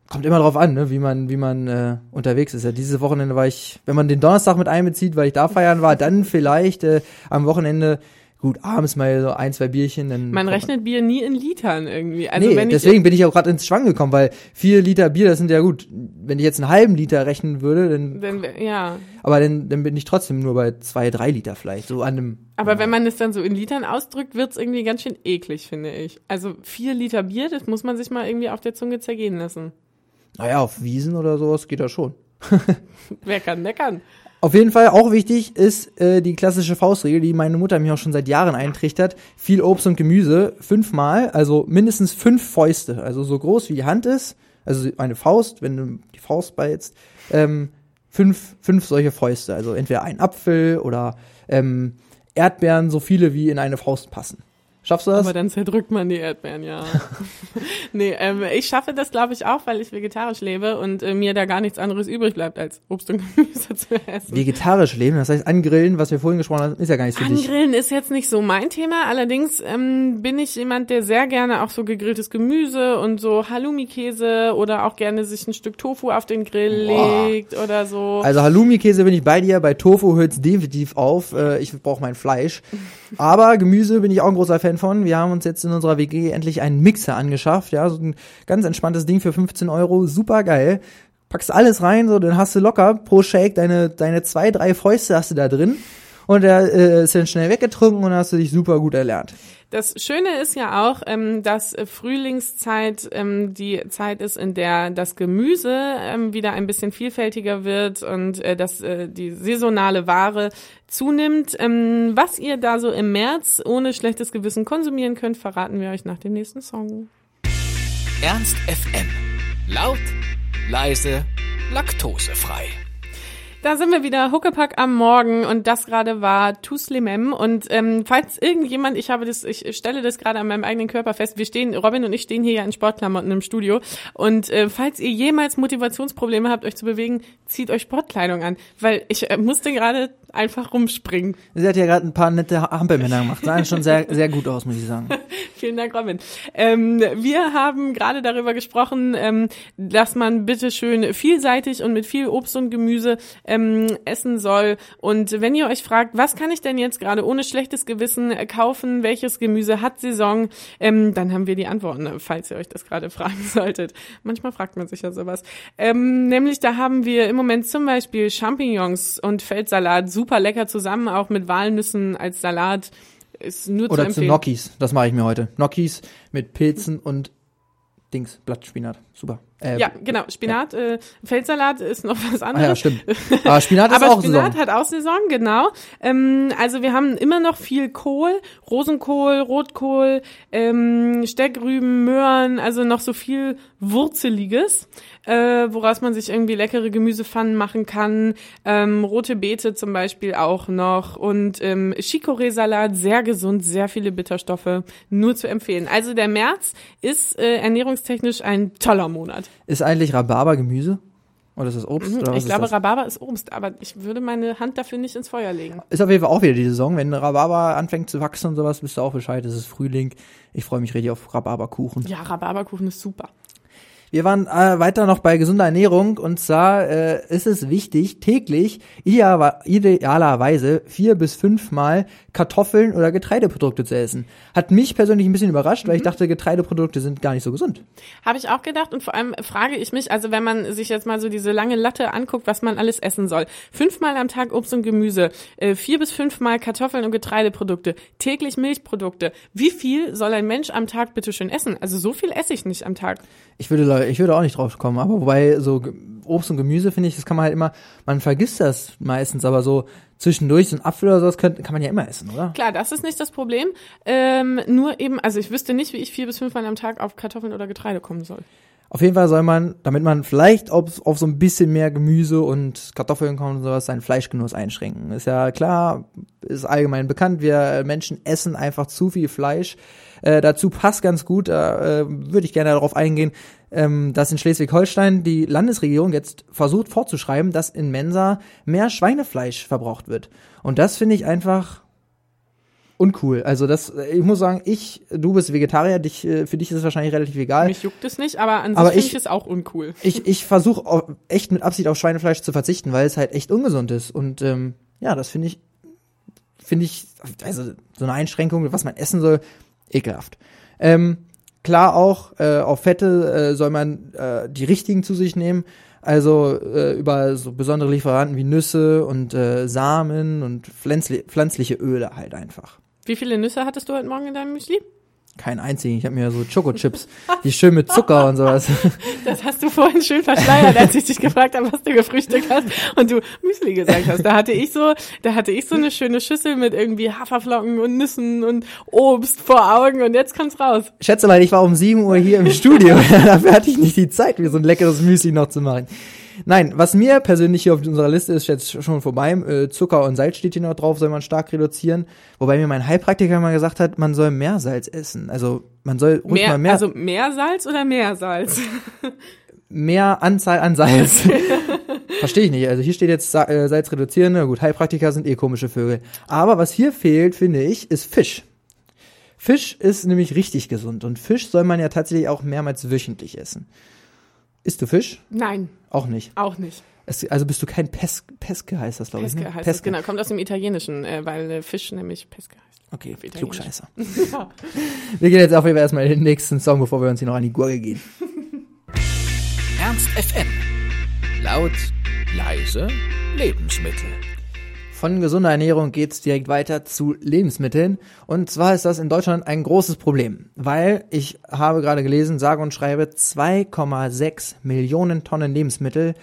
kommt immer drauf an, ne, wie man, wie man äh, unterwegs ist. Ja, dieses Wochenende war ich, wenn man den Donnerstag mit einbezieht, weil ich da feiern war, dann vielleicht äh, am Wochenende gut abends mal so ein, zwei Bierchen. Dann Man rechnet Bier nie in Litern irgendwie. Also nee, wenn ich deswegen bin ich auch gerade ins Schwang gekommen, weil vier Liter Bier, das sind ja gut. Wenn ich jetzt einen halben Liter rechnen würde, dann, Dann, ja, aber dann, dann bin ich trotzdem nur bei zwei, drei Liter vielleicht, so an einem. aber wenn man es dann so in Litern ausdrückt, wird's irgendwie ganz schön eklig, finde ich. Also vier Liter Bier, das muss man sich mal irgendwie auf der Zunge zergehen lassen. Naja, auf Wiesen oder sowas geht das schon. Wer kann, der kann. Auf jeden Fall auch wichtig ist äh, die klassische Faustregel, die meine Mutter mir auch schon seit Jahren eintrichtert. Viel Obst und Gemüse, fünfmal, also mindestens fünf Fäuste, also so groß wie die Hand ist, also eine Faust, wenn du die Faust beißt, ähm, fünf, fünf solche Fäuste, also entweder ein Apfel oder ähm, Erdbeeren, so viele wie in eine Faust passen. Schaffst du das? Aber dann zerdrückt man die Erdbeeren, ja. nee, ähm, ich schaffe das, glaube ich, auch, weil ich vegetarisch lebe und äh, mir da gar nichts anderes übrig bleibt, als Obst und Gemüse zu essen. Vegetarisch leben, das heißt angrillen, was wir vorhin gesprochen haben, ist ja gar nicht für dich. Angrillen ist jetzt nicht so mein Thema, allerdings ähm, bin ich jemand, der sehr gerne auch so gegrilltes Gemüse und so Halloumi-Käse oder auch gerne sich ein Stück Tofu auf den Grill Boah. legt oder so. Also Halloumi-Käse bin ich bei dir, bei Tofu hört's definitiv auf. Äh, ich brauche mein Fleisch. Aber Gemüse bin ich auch ein großer Fan von. Wir haben uns jetzt in unserer WG endlich einen Mixer angeschafft. Ja, so ein ganz entspanntes Ding für 15 Euro. Super geil. Packst alles rein, so, dann hast du locker pro Shake deine, deine zwei, drei Fäuste hast du da drin. Und der äh, ist dann schnell weggetrunken und hast du dich super gut erlernt. Das Schöne ist ja auch, ähm, dass äh, Frühlingszeit ähm, die Zeit ist, in der das Gemüse ähm, wieder ein bisschen vielfältiger wird und äh, dass äh, die saisonale Ware zunimmt. Ähm, was ihr da so im März ohne schlechtes Gewissen konsumieren könnt, verraten wir euch nach dem nächsten Song. Ernst FM. Laut, leise, laktosefrei. Da sind wir wieder, Huckepack am Morgen und das gerade war Mêmes und ähm, falls irgendjemand, ich habe das, ich stelle das gerade an meinem eigenen Körper fest, wir stehen, Robin und ich stehen hier ja in Sportklamotten im Studio und äh, falls ihr jemals Motivationsprobleme habt, euch zu bewegen, zieht euch Sportkleidung an, weil ich äh, musste gerade einfach rumspringen. Sie hat ja gerade ein paar nette Hampelmänner gemacht. Sahen schon sehr, sehr gut aus, muss ich sagen. Vielen Dank, Robin. Ähm, wir haben gerade darüber gesprochen, ähm, dass man bitte schön vielseitig und mit viel Obst und Gemüse ähm, essen soll. Und wenn ihr euch fragt, was kann ich denn jetzt gerade ohne schlechtes Gewissen äh, kaufen, welches Gemüse hat Saison, ähm, dann haben wir die Antworten, falls ihr euch das gerade fragen solltet. Manchmal fragt man sich ja sowas. Ähm, nämlich da haben wir im Moment zum Beispiel Champignons und Feldsalat, super lecker zusammen, auch mit Walnüssen als Salat. Ist nur zu Oder zu empfehlen. Gnocchis. Das mache ich mir heute. Gnocchis mit Pilzen und Dings, Blattspinat. Super. Äh, Ja, genau. Spinat, äh, Feldsalat ist noch was Ah anderes. ja, stimmt. Aber Spinat ist Aber auch Spinat Saison. hat auch Saison, genau. Ähm, also wir haben immer noch viel Kohl, Rosenkohl, Rotkohl, ähm, Steckrüben, Möhren, also noch so viel Wurzeliges, äh, woraus man sich irgendwie leckere Gemüsepfannen machen kann. Ähm, rote Beete zum Beispiel auch noch und ähm, Chicorée-Salat, sehr gesund, sehr viele Bitterstoffe, nur zu empfehlen. Also der März ist äh, ernährungstechnisch ein toller Monat. Ist eigentlich Rhabarber Gemüse? Oder ist das Obst? Mhm, Ich glaube? Rhabarber ist Obst, aber ich würde meine Hand dafür nicht ins Feuer legen. Ist auf jeden Fall auch wieder die Saison. Wenn Rhabarber anfängt zu wachsen und sowas, bist du auch Bescheid. Es ist Frühling. Ich freue mich richtig auf Rhabarberkuchen. Ja, Rhabarberkuchen ist super. Wir waren äh, weiter noch bei gesunder Ernährung und zwar äh, ist es wichtig, täglich idealer- idealerweise vier bis fünfmal Kartoffeln oder Getreideprodukte zu essen. Hat mich persönlich ein bisschen überrascht, weil ich dachte, Getreideprodukte sind gar nicht so gesund. Habe ich auch gedacht und vor allem frage ich mich, also wenn man sich jetzt mal so diese lange Latte anguckt, was man alles essen soll. Fünfmal am Tag Obst und Gemüse, äh, vier bis fünfmal Kartoffeln und Getreideprodukte, täglich Milchprodukte. Wie viel soll ein Mensch am Tag bitte schön essen? Also so viel esse ich nicht am Tag. Ich würde, Leu- ich würde auch nicht drauf kommen, aber wobei so Obst und Gemüse finde ich, das kann man halt immer, man vergisst das meistens, aber so zwischendurch so ein Apfel oder sowas könnte, kann man ja immer essen, oder? Klar, das ist nicht das Problem. Ähm, nur eben, also ich wüsste nicht, wie ich vier bis fünfmal am Tag auf Kartoffeln oder Getreide kommen soll. Auf jeden Fall soll man, damit man vielleicht auf, auf so ein bisschen mehr Gemüse und Kartoffeln kommt und sowas, seinen Fleischgenuss einschränken. Ist ja klar, ist allgemein bekannt, wir Menschen essen einfach zu viel Fleisch. Äh, dazu passt ganz gut, da äh, würde ich gerne darauf eingehen, ähm, dass in Schleswig-Holstein die Landesregierung jetzt versucht fortzuschreiben, dass in Mensa mehr Schweinefleisch verbraucht wird. Und das finde ich einfach uncool. Also das, ich muss sagen, ich, du bist Vegetarier, dich, äh, für dich ist es wahrscheinlich relativ egal. Mich juckt es nicht, aber an sich finde ich- ich es auch uncool. Ich, ich versuche echt mit Absicht auf Schweinefleisch zu verzichten, weil es halt echt ungesund ist. Und ähm, ja, das finde ich, finde ich, also so eine Einschränkung, was man essen soll, ekelhaft. Ähm, klar auch, äh, auf Fette äh, soll man äh, die richtigen zu sich nehmen. Also äh, über so besondere Lieferanten wie Nüsse und äh, Samen und pflanzli pflanzliche Öle halt einfach. Wie viele Nüsse hattest du heute Morgen in deinem Müsli? Kein einzigen. Ich habe mir so Choco-Chips, die schön mit Zucker und sowas. Das hast du vorhin schön verschleiert, als ich dich gefragt habe, was du gefrühstückt hast und du Müsli gesagt hast. Da hatte ich so, da hatte ich so eine schöne Schüssel mit irgendwie Haferflocken und Nüssen und Obst vor Augen und jetzt kommt's raus. Schätzelein, ich war um 7 Uhr hier im Studio. Dafür hatte ich nicht die Zeit, mir so ein leckeres Müsli noch zu machen. Nein, was mir persönlich hier auf unserer Liste ist, jetzt schon vorbei. Äh, Zucker und Salz steht hier noch drauf, soll man stark reduzieren. Wobei mir mein Heilpraktiker mal gesagt hat, man soll mehr Salz essen. Also man soll ruhig Mehr, mal mehr, also mehr Salz oder mehr Salz? mehr Anzahl an Salz. Verstehe ich nicht. Also hier steht jetzt Sa äh, Salz reduzieren. Na gut, Heilpraktiker sind eh komische Vögel. Aber was hier fehlt, finde ich, ist Fisch. Fisch ist nämlich richtig gesund und Fisch soll man ja tatsächlich auch mehrmals wöchentlich essen. Isst du Fisch? Nein, Auch nicht. auch nicht. Es, also bist du kein Pes Peske heißt das, glaube ich. Peske Ne? heißt es, genau. Kommt aus dem Italienischen, äh, weil äh, Fisch nämlich Peske heißt. Okay. Klugscheißer. Ja. Wir gehen jetzt auf jeden Fall erstmal in den nächsten Song, bevor wir uns hier noch an die Gurgel gehen. Ernst FM. Laut, leise, Lebensmittel. Von gesunder Ernährung geht's direkt weiter zu Lebensmitteln. Und zwar ist das in Deutschland ein großes Problem, weil ich habe gerade gelesen, sage und schreibe, 2,6 Millionen Tonnen Lebensmittel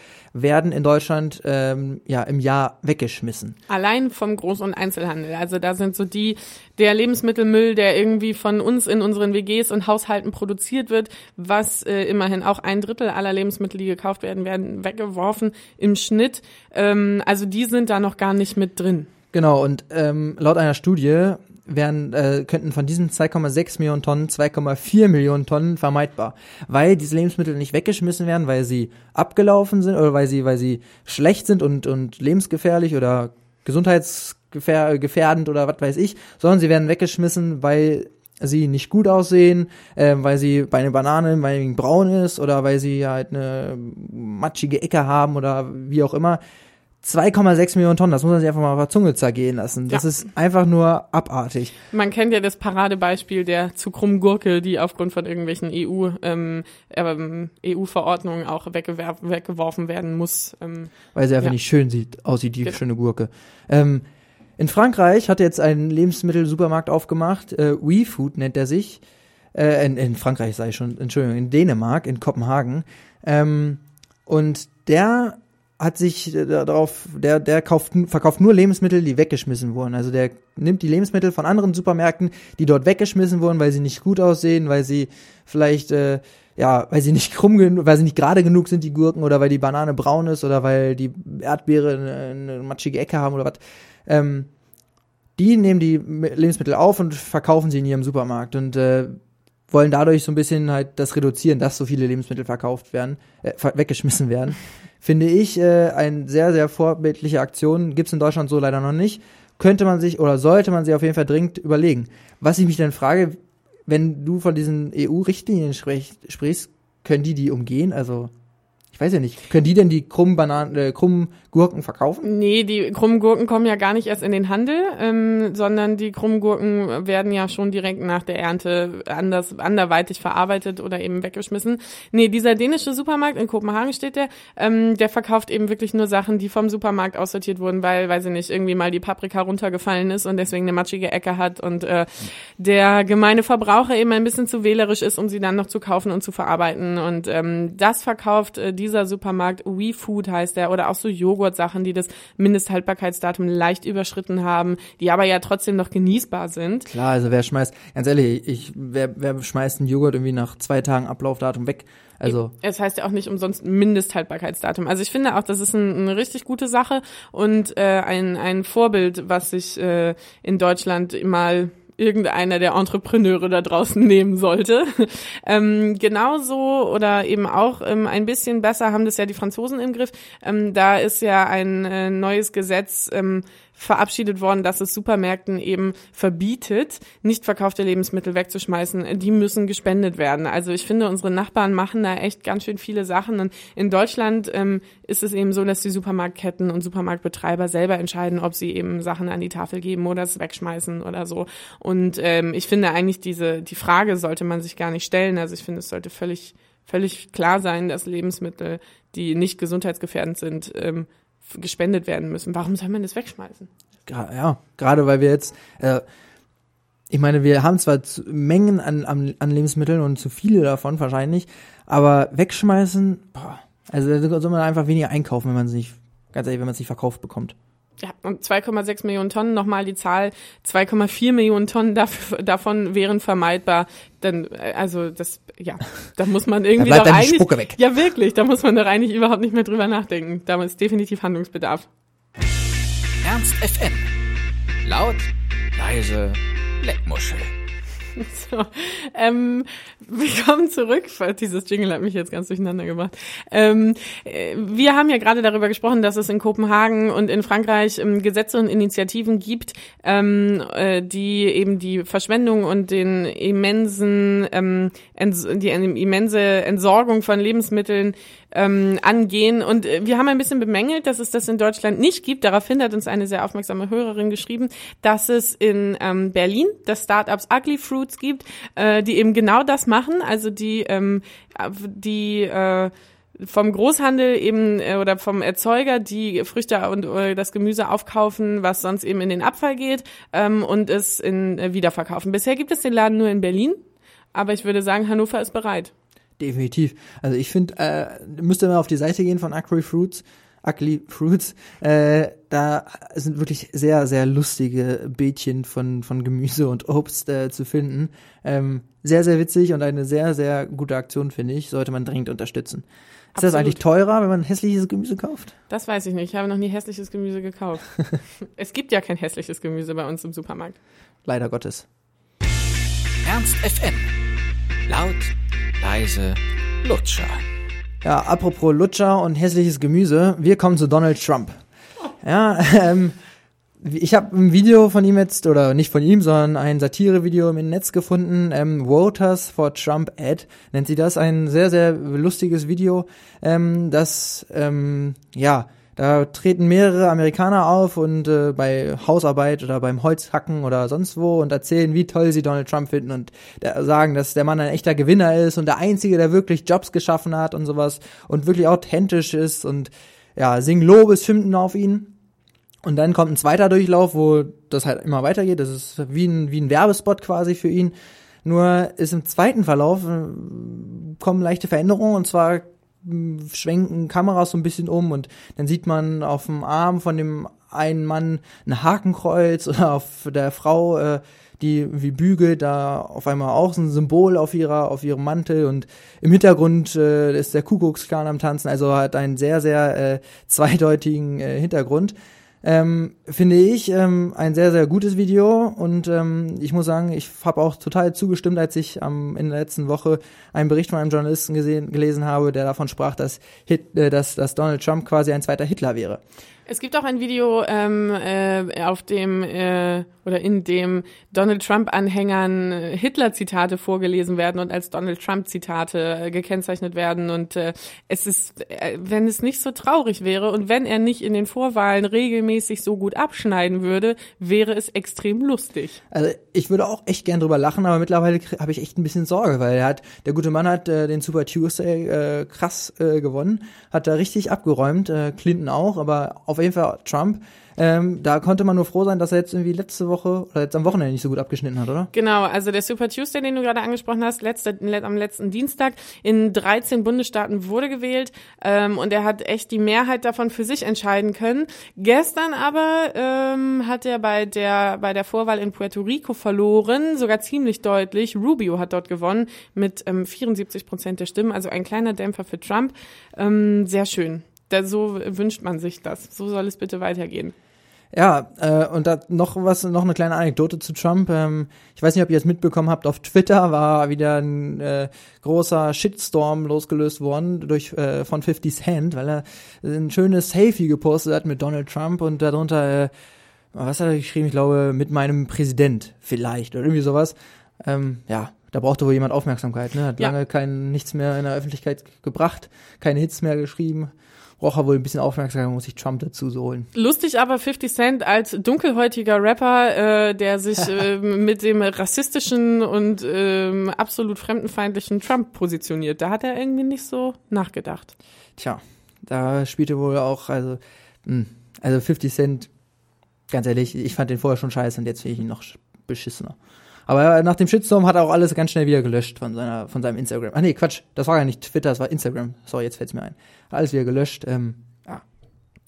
werden in Deutschland ähm, ja im Jahr weggeschmissen. Allein vom Groß- und Einzelhandel. Also da sind so die, der Lebensmittelmüll, der irgendwie von uns in unseren WGs und Haushalten produziert wird, was äh, immerhin auch ein Drittel aller Lebensmittel, die gekauft werden, werden weggeworfen im Schnitt. Ähm, also die sind da noch gar nicht mit drin. Genau, und ähm, laut einer Studie werden, äh, könnten von diesen 2,6 Millionen Tonnen 2,4 Millionen Tonnen vermeidbar, weil diese Lebensmittel nicht weggeschmissen werden, weil sie abgelaufen sind oder weil sie, weil sie schlecht sind und, und lebensgefährlich oder gesundheitsgefährdend oder was weiß ich, sondern sie werden weggeschmissen, weil sie nicht gut aussehen, äh, weil sie bei einer Banane meinetwegen braun ist oder weil sie halt eine matschige Ecke haben oder wie auch immer. 2,6 Millionen Tonnen, das muss man sich einfach mal auf der Zunge zergehen lassen. Das Ja. ist einfach nur abartig. Man kennt ja das Paradebeispiel der zu krummen Gurke, die aufgrund von irgendwelchen EU, ähm, ähm, EU-Verordnungen auch weggeworfen werden muss. Ähm, weil sie einfach Ja. nicht schön sieht, aussieht, die Genau. schöne Gurke. Ähm, in Frankreich hat jetzt ein Lebensmittelsupermarkt aufgemacht, äh, WeFood nennt er sich. äh, in, in Frankreich sei ich schon, Entschuldigung, in Dänemark, in Kopenhagen. Ähm, und der hat sich äh, darauf, der, der kauft, verkauft nur Lebensmittel, die weggeschmissen wurden. Also der nimmt die Lebensmittel von anderen Supermärkten, die dort weggeschmissen wurden, weil sie nicht gut aussehen, weil sie vielleicht, äh, ja, weil sie nicht krumm genug, weil sie nicht gerade genug sind, die Gurken, oder weil die Banane braun ist, oder weil die Erdbeere eine, eine matschige Ecke haben oder was. Ähm, die nehmen die Lebensmittel auf und verkaufen sie in ihrem Supermarkt und äh, wollen dadurch so ein bisschen halt das reduzieren, dass so viele Lebensmittel verkauft werden, äh, weggeschmissen werden. Finde ich äh, eine sehr, sehr vorbildliche Aktion. Gibt's in Deutschland so leider noch nicht. Könnte man sich oder sollte man sich auf jeden Fall dringend überlegen. Was ich mich dann frage, wenn du von diesen EU-Richtlinien sprichst, können die die umgehen? Also ich weiß ja nicht, können die denn die krummen Bananen, äh, krummen Gurken verkaufen? Nee, die krummen Gurken kommen ja gar nicht erst in den Handel, ähm, sondern die krummen Gurken werden ja schon direkt nach der Ernte anders, anderweitig verarbeitet oder eben weggeschmissen. Nee, dieser dänische Supermarkt in Kopenhagen steht der, ähm, der verkauft eben wirklich nur Sachen, die vom Supermarkt aussortiert wurden, weil, weiß ich nicht, irgendwie mal die Paprika runtergefallen ist und deswegen eine matschige Ecke hat und äh, der gemeine Verbraucher eben ein bisschen zu wählerisch ist, um sie dann noch zu kaufen und zu verarbeiten. Und ähm, das verkauft äh, dieser Supermarkt, WeFood heißt der, oder auch so Joghurt-Sachen, die das Mindesthaltbarkeitsdatum leicht überschritten haben, die aber ja trotzdem noch genießbar sind. Klar, also wer schmeißt, ganz ehrlich, ich, wer, wer schmeißt einen Joghurt irgendwie nach zwei Tagen Ablaufdatum weg? Also. Es heißt ja auch nicht umsonst Mindesthaltbarkeitsdatum. Also ich finde auch, das ist ein, eine richtig gute Sache und äh, ein, ein Vorbild, was sich äh, in Deutschland mal irgendeiner der Entrepreneure da draußen nehmen sollte. ähm, genauso oder eben auch ähm, ein bisschen besser haben das ja die Franzosen im Griff. Ähm, da ist ja ein äh, neues Gesetz ähm, verabschiedet worden, dass es Supermärkten eben verbietet, nicht verkaufte Lebensmittel wegzuschmeißen. Die müssen gespendet werden. Also ich finde, unsere Nachbarn machen da echt ganz schön viele Sachen. Und in Deutschland ähm, ist es eben so, dass die Supermarktketten und Supermarktbetreiber selber entscheiden, ob sie eben Sachen an die Tafel geben oder es wegschmeißen oder so. Und ähm, ich finde eigentlich diese die Frage sollte man sich gar nicht stellen. Also ich finde, es sollte völlig völlig klar sein, dass Lebensmittel, die nicht gesundheitsgefährdend sind, ähm, gespendet werden müssen. Warum soll man das wegschmeißen? Ja, gerade weil wir jetzt, äh, ich meine, wir haben zwar Mengen an, an, an Lebensmitteln und zu viele davon wahrscheinlich, aber wegschmeißen, boah, also da soll man einfach weniger einkaufen, wenn man es nicht, ganz ehrlich, wenn man es nicht verkauft bekommt. Ja, und 2,6 Millionen Tonnen, nochmal die Zahl, 2,4 Millionen Tonnen dafür, davon wären vermeidbar. Dann, äh, also das, ja, da muss man irgendwie da doch eigentlich, Spucke weg. ja wirklich, da muss man doch eigentlich überhaupt nicht mehr drüber nachdenken. Da ist definitiv Handlungsbedarf. Ernst FM. Laut, leise, Leckmuschel. So, ähm, willkommen zurück. Dieses Jingle hat mich jetzt ganz durcheinander gemacht. Ähm, äh, wir haben ja gerade darüber gesprochen, dass es in Kopenhagen und in Frankreich ähm, Gesetze und Initiativen gibt, ähm, äh, die eben die Verschwendung und den immensen, ähm, die immense Entsorgung von Lebensmitteln ähm, angehen. Und äh, wir haben ein bisschen bemängelt, dass es das in Deutschland nicht gibt. Daraufhin hat uns eine sehr aufmerksame Hörerin geschrieben, dass es in ähm, Berlin das Startups Ugly Fruits gibt, äh, die eben genau das machen, also die ähm, die äh, vom Großhandel eben äh, oder vom Erzeuger die Früchte und äh, das Gemüse aufkaufen, was sonst eben in den Abfall geht ähm, und es in äh, wiederverkaufen. Bisher gibt es den Laden nur in Berlin, aber ich würde sagen, Hannover ist bereit. Definitiv. Also ich finde, äh, müsste mal auf die Seite gehen von Ugly Fruits. Ugly Fruits. Äh, da sind wirklich sehr, sehr lustige Bildchen von, von Gemüse und Obst äh, zu finden. Ähm, sehr, sehr witzig und eine sehr, sehr gute Aktion, finde ich. Sollte man dringend unterstützen. Ist Absolut. das eigentlich teurer, wenn man hässliches Gemüse kauft? Das weiß ich nicht. Ich habe noch nie hässliches Gemüse gekauft. es gibt ja kein hässliches Gemüse bei uns im Supermarkt. Leider Gottes. Ernst FM. Laut, leise, Lutscher. Ja, apropos Lutscher und hässliches Gemüse, wir kommen zu Donald Trump. Ja, ähm, ich habe ein Video von ihm jetzt, oder nicht von ihm, sondern ein Satirevideo im Netz gefunden. Ähm, Voters for Trump Ad nennt sie das. Ein sehr, sehr lustiges Video, ähm, das, ähm, ja, da treten mehrere Amerikaner auf und äh, bei Hausarbeit oder beim Holzhacken oder sonst wo und erzählen, wie toll sie Donald Trump finden und sagen, dass der Mann ein echter Gewinner ist und der Einzige, der wirklich Jobs geschaffen hat und sowas und wirklich authentisch ist und ja, singen Lobeshymnen auf ihn. Und dann kommt ein zweiter Durchlauf, wo das halt immer weitergeht. Das ist wie ein, wie ein Werbespot quasi für ihn. Nur ist im zweiten Verlauf äh, kommen leichte Veränderungen und zwar äh, schwenken Kameras so ein bisschen um und dann sieht man auf dem Arm von dem einen Mann ein Hakenkreuz oder auf der Frau äh, die wie bügelt, da auf einmal auch so ein Symbol auf ihrer, auf ihrem Mantel und im Hintergrund äh, ist der Kuckucksklan am Tanzen, also hat einen sehr, sehr äh, zweideutigen äh, Hintergrund. Ähm, finde ich ähm, ein sehr, sehr gutes Video und ähm, ich muss sagen, ich habe auch total zugestimmt, als ich ähm, in der letzten Woche einen Bericht von einem Journalisten gesehen, gelesen habe, der davon sprach, dass, Hit, äh, dass, dass Donald Trump quasi ein zweiter Hitler wäre. Es gibt auch ein Video, ähm, äh, auf dem äh, oder in dem Donald Trump-Anhängern äh, Hitler-Zitate vorgelesen werden und als Donald Trump-Zitate äh, gekennzeichnet werden. Und äh, es ist, äh, wenn es nicht so traurig wäre und wenn er nicht in den Vorwahlen regelmäßig so gut abschneiden würde, wäre es extrem lustig. Also ich würde auch echt gern drüber lachen, aber mittlerweile habe ich echt ein bisschen Sorge, weil er hat, der gute Mann hat äh, den Super Tuesday äh, krass äh, gewonnen, hat da richtig abgeräumt, äh, Clinton auch, aber auf jeden Fall Trump. Ähm, da konnte man nur froh sein, dass er jetzt irgendwie letzte Woche oder jetzt am Wochenende nicht so gut abgeschnitten hat, oder? Genau, also der Super Tuesday, den du gerade angesprochen hast, letzte, am letzten Dienstag in 13 Bundesstaaten wurde gewählt ähm, und er hat echt die Mehrheit davon für sich entscheiden können. Gestern aber ähm, hat er bei der bei der Vorwahl in Puerto Rico verloren, sogar ziemlich deutlich. Rubio hat dort gewonnen mit ähm, 74 Prozent der Stimmen, also ein kleiner Dämpfer für Trump. Ähm, sehr schön. Da, so wünscht man sich das. So soll es bitte weitergehen. Ja, äh, und da noch was, noch eine kleine Anekdote zu Trump. Ähm, ich weiß nicht, ob ihr es mitbekommen habt, auf Twitter war wieder ein äh, großer Shitstorm losgelöst worden durch äh, von 50 Cent, weil er ein schönes Selfie gepostet hat mit Donald Trump und darunter, äh, was hat er geschrieben? Ich glaube, mit meinem Präsident vielleicht oder irgendwie sowas. Ähm, ja, da brauchte wohl jemand Aufmerksamkeit, ne? Hat ja. lange kein nichts mehr in der Öffentlichkeit gebracht, keine Hits mehr geschrieben braucht er wohl ein bisschen Aufmerksamkeit, muss sich Trump dazu so holen. Lustig aber 50 Cent als dunkelhäutiger Rapper, äh, der sich äh, mit dem rassistischen und äh, absolut fremdenfeindlichen Trump positioniert. Da hat er irgendwie nicht so nachgedacht. Tja, da spielte wohl auch, also, mh, hm, also 50 Cent, ganz ehrlich, ich fand den vorher schon scheiße und jetzt finde ich ihn noch beschissener. Aber nach dem Shitstorm hat er auch alles ganz schnell wieder gelöscht von seiner, von seinem Instagram. Ah nee, Quatsch, das war ja nicht Twitter, das war Instagram. Sorry, jetzt fällt's mir ein. Alles wieder gelöscht. Ähm, ja.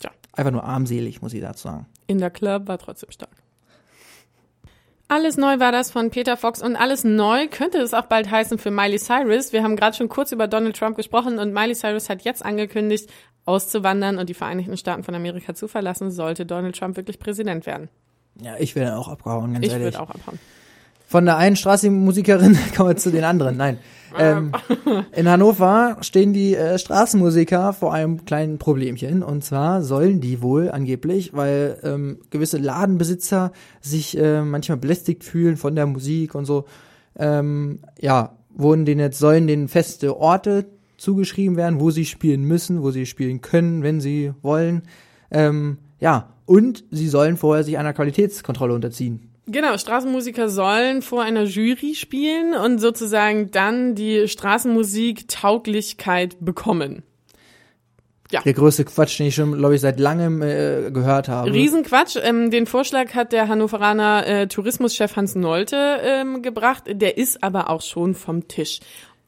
ja. Einfach nur armselig, muss ich dazu sagen. In der Club war trotzdem stark. Alles neu war das von Peter Fox und alles neu könnte es auch bald heißen für Miley Cyrus. Wir haben gerade schon kurz über Donald Trump gesprochen und Miley Cyrus hat jetzt angekündigt, auszuwandern und die Vereinigten Staaten von Amerika zu verlassen, sollte Donald Trump wirklich Präsident werden. Ja, ich wäre auch abgehauen, ganz ich ehrlich. Ich würde auch abhauen. Von der einen Straßenmusikerin kommen wir zu den anderen. Nein. Ähm, in Hannover stehen die äh, Straßenmusiker vor einem kleinen Problemchen. Und zwar sollen die wohl angeblich, weil ähm, gewisse Ladenbesitzer sich äh, manchmal belästigt fühlen von der Musik und so, ähm, ja, wurden denen jetzt, sollen denen feste Orte zugeschrieben werden, wo sie spielen müssen, wo sie spielen können, wenn sie wollen. Ähm, ja, und sie sollen vorher sich einer Qualitätskontrolle unterziehen. Genau, Straßenmusiker sollen vor einer Jury spielen und sozusagen dann die Straßenmusik-Tauglichkeit bekommen. Ja. Der größte Quatsch, den ich schon, glaube ich, seit langem äh, gehört habe. Riesenquatsch. Ähm, den Vorschlag hat der Hannoveraner äh, Tourismuschef Hans Nolte ähm, gebracht. Der ist aber auch schon vom Tisch.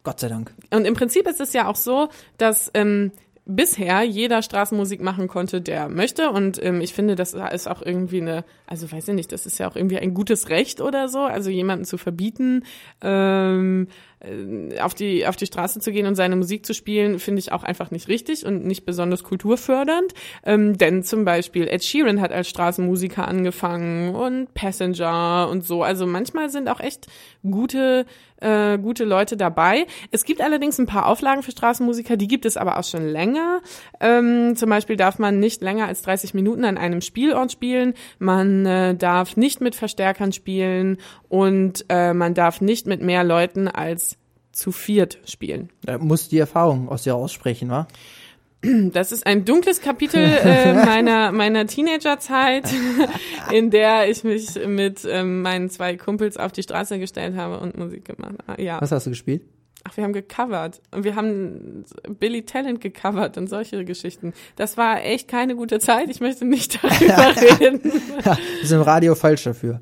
Gott sei Dank. Und im Prinzip ist es ja auch so, dass ähm, bisher jeder Straßenmusik machen konnte, der möchte. Und ähm, ich finde, das ist auch irgendwie eine, also weiß ich nicht, das ist ja auch irgendwie ein gutes Recht oder so, also jemanden zu verbieten, ähm, äh, auf die auf die Straße zu gehen und seine Musik zu spielen, finde ich auch einfach nicht richtig und nicht besonders kulturfördernd. Ähm, denn zum Beispiel Ed Sheeran hat als Straßenmusiker angefangen und Passenger und so. Also manchmal sind auch echt gute äh, gute Leute dabei. Es gibt allerdings ein paar Auflagen für Straßenmusiker, die gibt es aber auch schon länger. Ähm, zum Beispiel darf man nicht länger als 30 Minuten an einem Spielort spielen. Man äh, darf nicht mit Verstärkern spielen und äh, man darf nicht mit mehr Leuten als zu viert spielen. Da muss die Erfahrung aus dir aussprechen, wa? Das ist ein dunkles Kapitel äh, meiner meiner Teenagerzeit, in der ich mich mit ähm, meinen zwei Kumpels auf die Straße gestellt habe und Musik gemacht. Ah, ja. Was hast du gespielt? Ach, wir haben gecovert und wir haben Billy Talent gecovert und solche Geschichten. Das war echt keine gute Zeit. Ich möchte nicht darüber reden. ja, wir sind im Radio falsch dafür.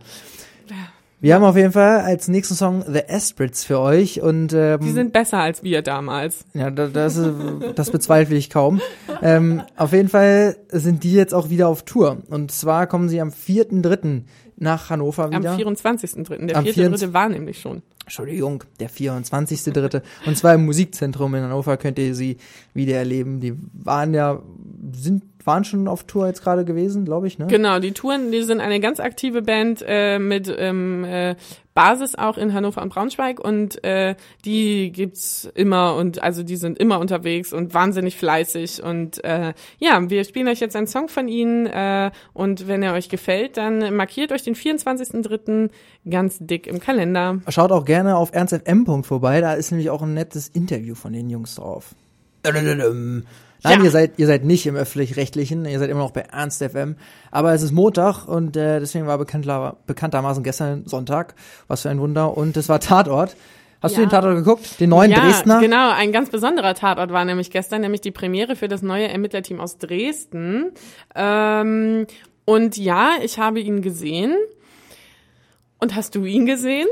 Wir haben auf jeden Fall als nächsten Song The Aspirits für euch und ähm, Die sind besser als wir damals. ja, da- das, ist- das bezweifle ich kaum. Ähm, auf jeden Fall sind die jetzt auch wieder auf Tour und zwar kommen sie am 4.3. nach Hannover Am wieder. 24.3. Der Am 4.3. war nämlich schon. Entschuldigung, der 24.3. Und zwar im Musikzentrum in Hannover könnt ihr sie wieder erleben. Die waren ja, sind, waren schon auf Tour jetzt gerade gewesen, glaube ich, ne? Genau, die Touren, die sind eine ganz aktive Band äh, mit ähm, äh, Basis auch in Hannover und Braunschweig und äh, die gibt's immer und also die sind immer unterwegs und wahnsinnig fleißig und äh, ja, wir spielen euch jetzt einen Song von ihnen äh, und wenn er euch gefällt, dann markiert euch den 24.03. ganz dick im Kalender. Schaut auch gerne auf ernstfm. vorbei, da ist nämlich auch ein nettes Interview von den Jungs drauf. Nein, Ja. ihr seid ihr seid nicht im öffentlich-rechtlichen, ihr seid immer noch bei Ernst FM. Aber es ist Montag und äh, deswegen war bekanntler, bekanntermaßen gestern Sonntag. Was für ein Wunder. Und es war Tatort. Hast du Ja. den Tatort geguckt? Den neuen ja, Dresdner? genau. Ein ganz besonderer Tatort war nämlich gestern, nämlich die Premiere für das neue Ermittlerteam aus Dresden. Ähm, und ja, ich habe ihn gesehen. Und hast du ihn gesehen?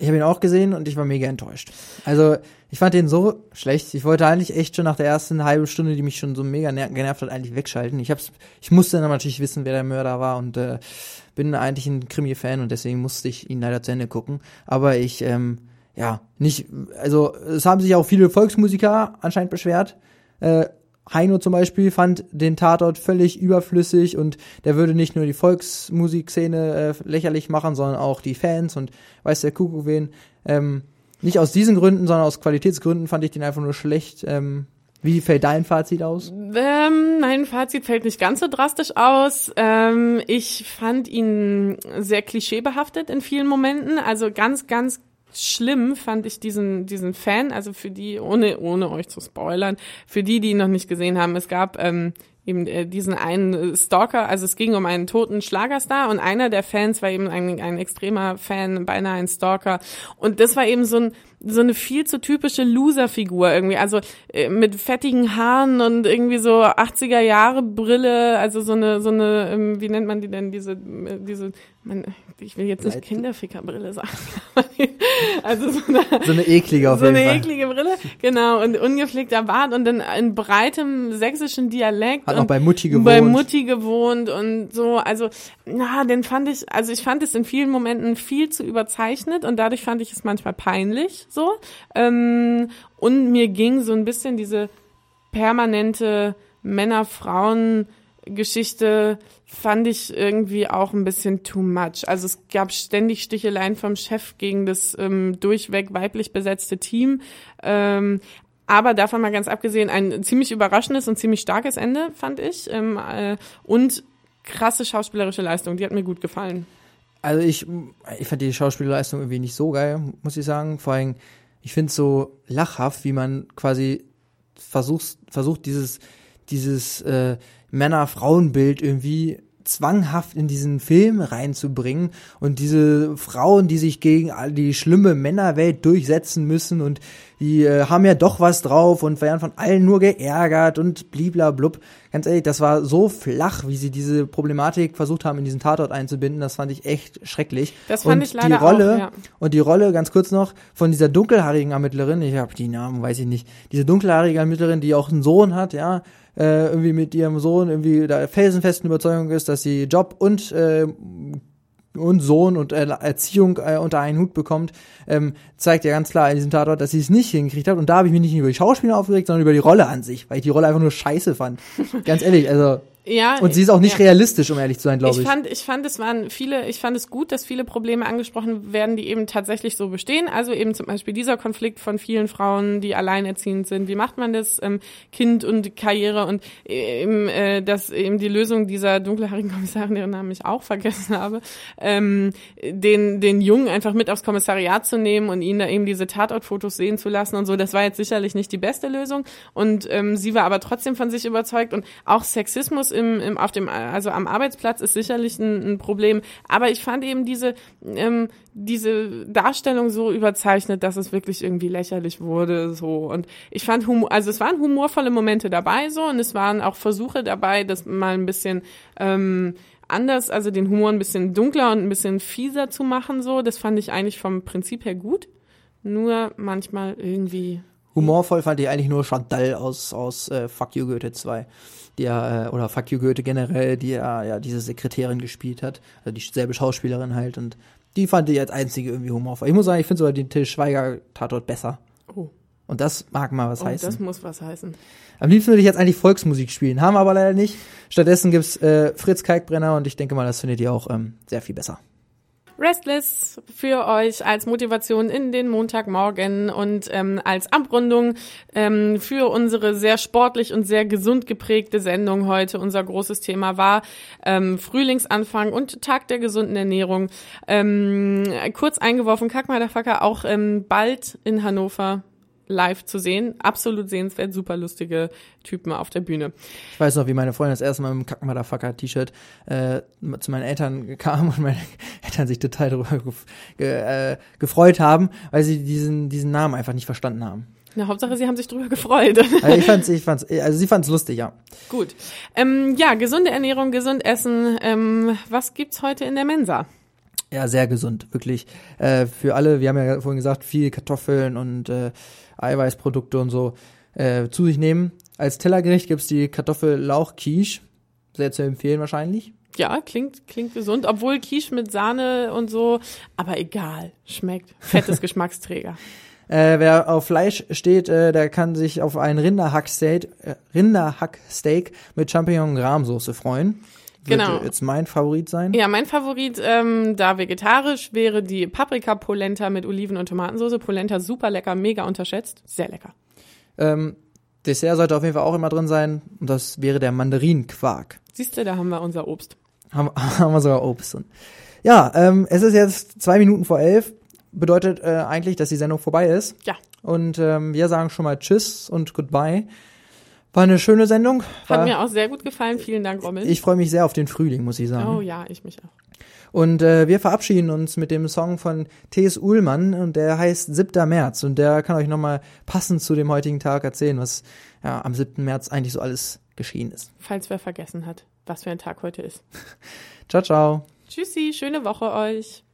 Ich habe ihn auch gesehen und ich war mega enttäuscht. Also ich fand den so schlecht. Ich wollte eigentlich echt schon nach der ersten halben Stunde, die mich schon so mega ner genervt hat, eigentlich wegschalten. Ich hab's, ich musste dann natürlich wissen, wer der Mörder war und äh, bin eigentlich ein Krimi-Fan und deswegen musste ich ihn leider zu Ende gucken. Aber ich, ähm, ja, nicht, also es haben sich auch viele Volksmusiker anscheinend beschwert. Äh, Heino zum Beispiel fand den Tatort völlig überflüssig und der würde nicht nur die Volksmusikszene äh, lächerlich machen, sondern auch die Fans und weiß der Kuckuck wen. Ähm, nicht aus diesen Gründen, sondern aus Qualitätsgründen fand ich den einfach nur schlecht. Ähm, wie fällt dein Fazit aus? Ähm, mein Fazit fällt nicht ganz so drastisch aus. Ähm, ich fand ihn sehr klischeebehaftet in vielen Momenten. Also ganz, ganz schlimm fand ich diesen diesen Fan. Also für die, ohne ohne euch zu spoilern, für die, die ihn noch nicht gesehen haben, es gab ähm, eben äh, diesen einen äh, Stalker. Also es ging um einen toten Schlagerstar und einer der Fans war eben ein, ein extremer Fan, beinahe ein Stalker. Und das war eben so ein so eine viel zu typische Loser-Figur irgendwie, also äh, mit fettigen Haaren und irgendwie so 80er Jahre Brille, also so eine so eine ähm, wie nennt man die denn diese äh, diese man, ich will jetzt nicht Kinderfickerbrille sagen, also so eine So eine eklige auf so jeden eine Fall. eklige Brille, genau, und ungepflegter Bart und dann in breitem sächsischen Dialekt. Hat auch bei Mutti gewohnt. Bei Mutti gewohnt und so, also, na, den fand ich, also ich fand es in vielen Momenten viel zu überzeichnet und dadurch fand ich es manchmal peinlich, so. Ähm, und mir ging so ein bisschen diese permanente Männer-Frauen-Geschichte fand ich irgendwie auch ein bisschen too much. Also es gab ständig Sticheleien vom Chef gegen das ähm, durchweg weiblich besetzte Team. Ähm, aber davon mal ganz abgesehen, ein ziemlich überraschendes und ziemlich starkes Ende, fand ich. Ähm, äh, und krasse schauspielerische Leistung, die hat mir gut gefallen. Also ich, ich fand die Schauspielleistung irgendwie nicht so geil, muss ich sagen. Vor allem, ich finde es so lachhaft, wie man quasi versucht, versucht dieses, dieses äh, Männer-Frauen-Bild irgendwie zwanghaft in diesen Film reinzubringen und diese Frauen, die sich gegen all die schlimme Männerwelt durchsetzen müssen und die äh, haben ja doch was drauf und werden von allen nur geärgert und bliblablub. Ganz ehrlich, das war so flach, wie sie diese Problematik versucht haben, in diesen Tatort einzubinden. Das fand ich echt schrecklich. Das fand und ich leider die Rolle, auch, ja. Und die Rolle, ganz kurz noch, von dieser dunkelhaarigen Ermittlerin, ich habe die Namen, weiß ich nicht, diese dunkelhaarige Ermittlerin, die auch einen Sohn hat, ja, äh, irgendwie mit ihrem Sohn irgendwie da felsenfesten Überzeugung ist, dass sie Job und äh, und Sohn und Erziehung äh, unter einen Hut bekommt, ähm, zeigt ja ganz klar in diesem Tatort, dass sie es nicht hingekriegt hat. Und da habe ich mich nicht über die Schauspieler aufgeregt, sondern über die Rolle an sich, weil ich die Rolle einfach nur scheiße fand. Ganz ehrlich, also Ja. und sie ist auch nicht ja. realistisch, um ehrlich zu sein, glaube Ich ich. fand, ich fand, es waren viele, ich fand es gut, dass viele Probleme angesprochen werden, die eben tatsächlich so bestehen. Also eben zum Beispiel dieser Konflikt von vielen Frauen, die alleinerziehend sind. Wie macht man das? Ähm, kind und Karriere und eben, äh, dass eben die Lösung dieser dunkelhaarigen Kommissarin, deren Namen ich auch vergessen habe, ähm, den, den Jungen einfach mit aufs Kommissariat zu nehmen und ihn da eben diese Tatortfotos sehen zu lassen und so. Das war jetzt sicherlich nicht die beste Lösung. Und ähm, sie war aber trotzdem von sich überzeugt und auch Sexismus im, im auf dem also am Arbeitsplatz ist sicherlich ein, ein Problem. Aber ich fand eben diese ähm, diese Darstellung so überzeichnet, dass es wirklich irgendwie lächerlich wurde so und ich fand Humor, also es waren humorvolle Momente dabei so und es waren auch Versuche dabei, das mal ein bisschen ähm, anders, also den Humor ein bisschen dunkler und ein bisschen fieser zu machen, so. Das fand ich eigentlich vom Prinzip her gut. Nur manchmal irgendwie. Humorvoll fand ich eigentlich nur Chantal aus, aus äh, Fuck You Goethe 2. Die ja, äh, oder Fuck You Goethe generell, die ja, ja diese Sekretärin gespielt hat. Also dieselbe Schauspielerin halt. Und die fand ich als einzige irgendwie humorvoll. Ich muss sagen, ich finde sogar den Till Schweiger Tatort besser. Oh, Und das mag mal was oh heißen. das muss was heißen. Am liebsten würde ich jetzt eigentlich Volksmusik spielen, haben wir aber leider nicht. Stattdessen gibt's äh, Fritz Kalkbrenner und ich denke mal, das findet ihr auch ähm, sehr viel besser. Restless für euch als Motivation in den Montagmorgen und ähm, als Abrundung ähm, für unsere sehr sportlich und sehr gesund geprägte Sendung heute. Unser großes Thema war ähm, Frühlingsanfang und Tag der gesunden Ernährung. Ähm, kurz eingeworfen, Kackmadafacker auch ähm, bald in Hannover live zu sehen. Absolut sehenswert, super lustige Typen auf der Bühne. Ich weiß noch, wie meine Freundin das erste Mal mit dem Kack-Motherfucker-T-Shirt äh, zu meinen Eltern kam und meine Eltern sich total darüber ge äh, gefreut haben, weil sie diesen, diesen Namen einfach nicht verstanden haben. Na, Hauptsache, sie haben sich drüber gefreut. Also ich fand's, ich fand's, also sie fand's lustig, ja. Gut. Ähm, ja, gesunde Ernährung, gesund essen. Ähm, was gibt's heute in der Mensa? Ja, sehr gesund, wirklich. Äh, für alle, wir haben ja vorhin gesagt, viel Kartoffeln und äh, Eiweißprodukte und so äh, zu sich nehmen. Als Tellergericht gibt's die Kartoffel-Lauch-Quiche. Sehr zu empfehlen wahrscheinlich. Ja, klingt, klingt gesund, obwohl Quiche mit Sahne und so, aber egal, schmeckt. Fettes Geschmacksträger. Äh, wer auf Fleisch steht, äh, der kann sich auf ein Rinderhacksteak, äh, Rinderhacksteak mit Champignon und Freuen. Wird Genau. jetzt mein Favorit sein. Ja, mein Favorit, ähm, da vegetarisch, wäre die Paprika-Polenta mit Oliven- und Tomatensauce. Polenta super lecker, mega unterschätzt. Sehr lecker. Ähm, Dessert sollte auf jeden Fall auch immer drin sein. Und das wäre der Mandarinenquark. Siehst du, da haben wir unser Obst. Haben, haben wir sogar Obst. Und ja, ähm, es ist jetzt zwei Minuten vor elf. Bedeutet äh, eigentlich, dass die Sendung vorbei ist. Ja, Und ähm, wir sagen schon mal Tschüss und Goodbye. War eine schöne Sendung. hat War, mir auch sehr gut gefallen. Vielen Dank, Rommel. ich freue mich sehr auf den Frühling, muss ich sagen. oh ja, ich mich auch. Und äh, wir verabschieden uns mit dem Song von T.S. Uhlmann und der heißt 7. März und der kann euch nochmal passend zu dem heutigen Tag erzählen, was ja am 7. März eigentlich so alles geschehen ist. Falls wer vergessen hat, was für ein Tag heute ist. Ciao, ciao. Tschüssi, schöne Woche euch.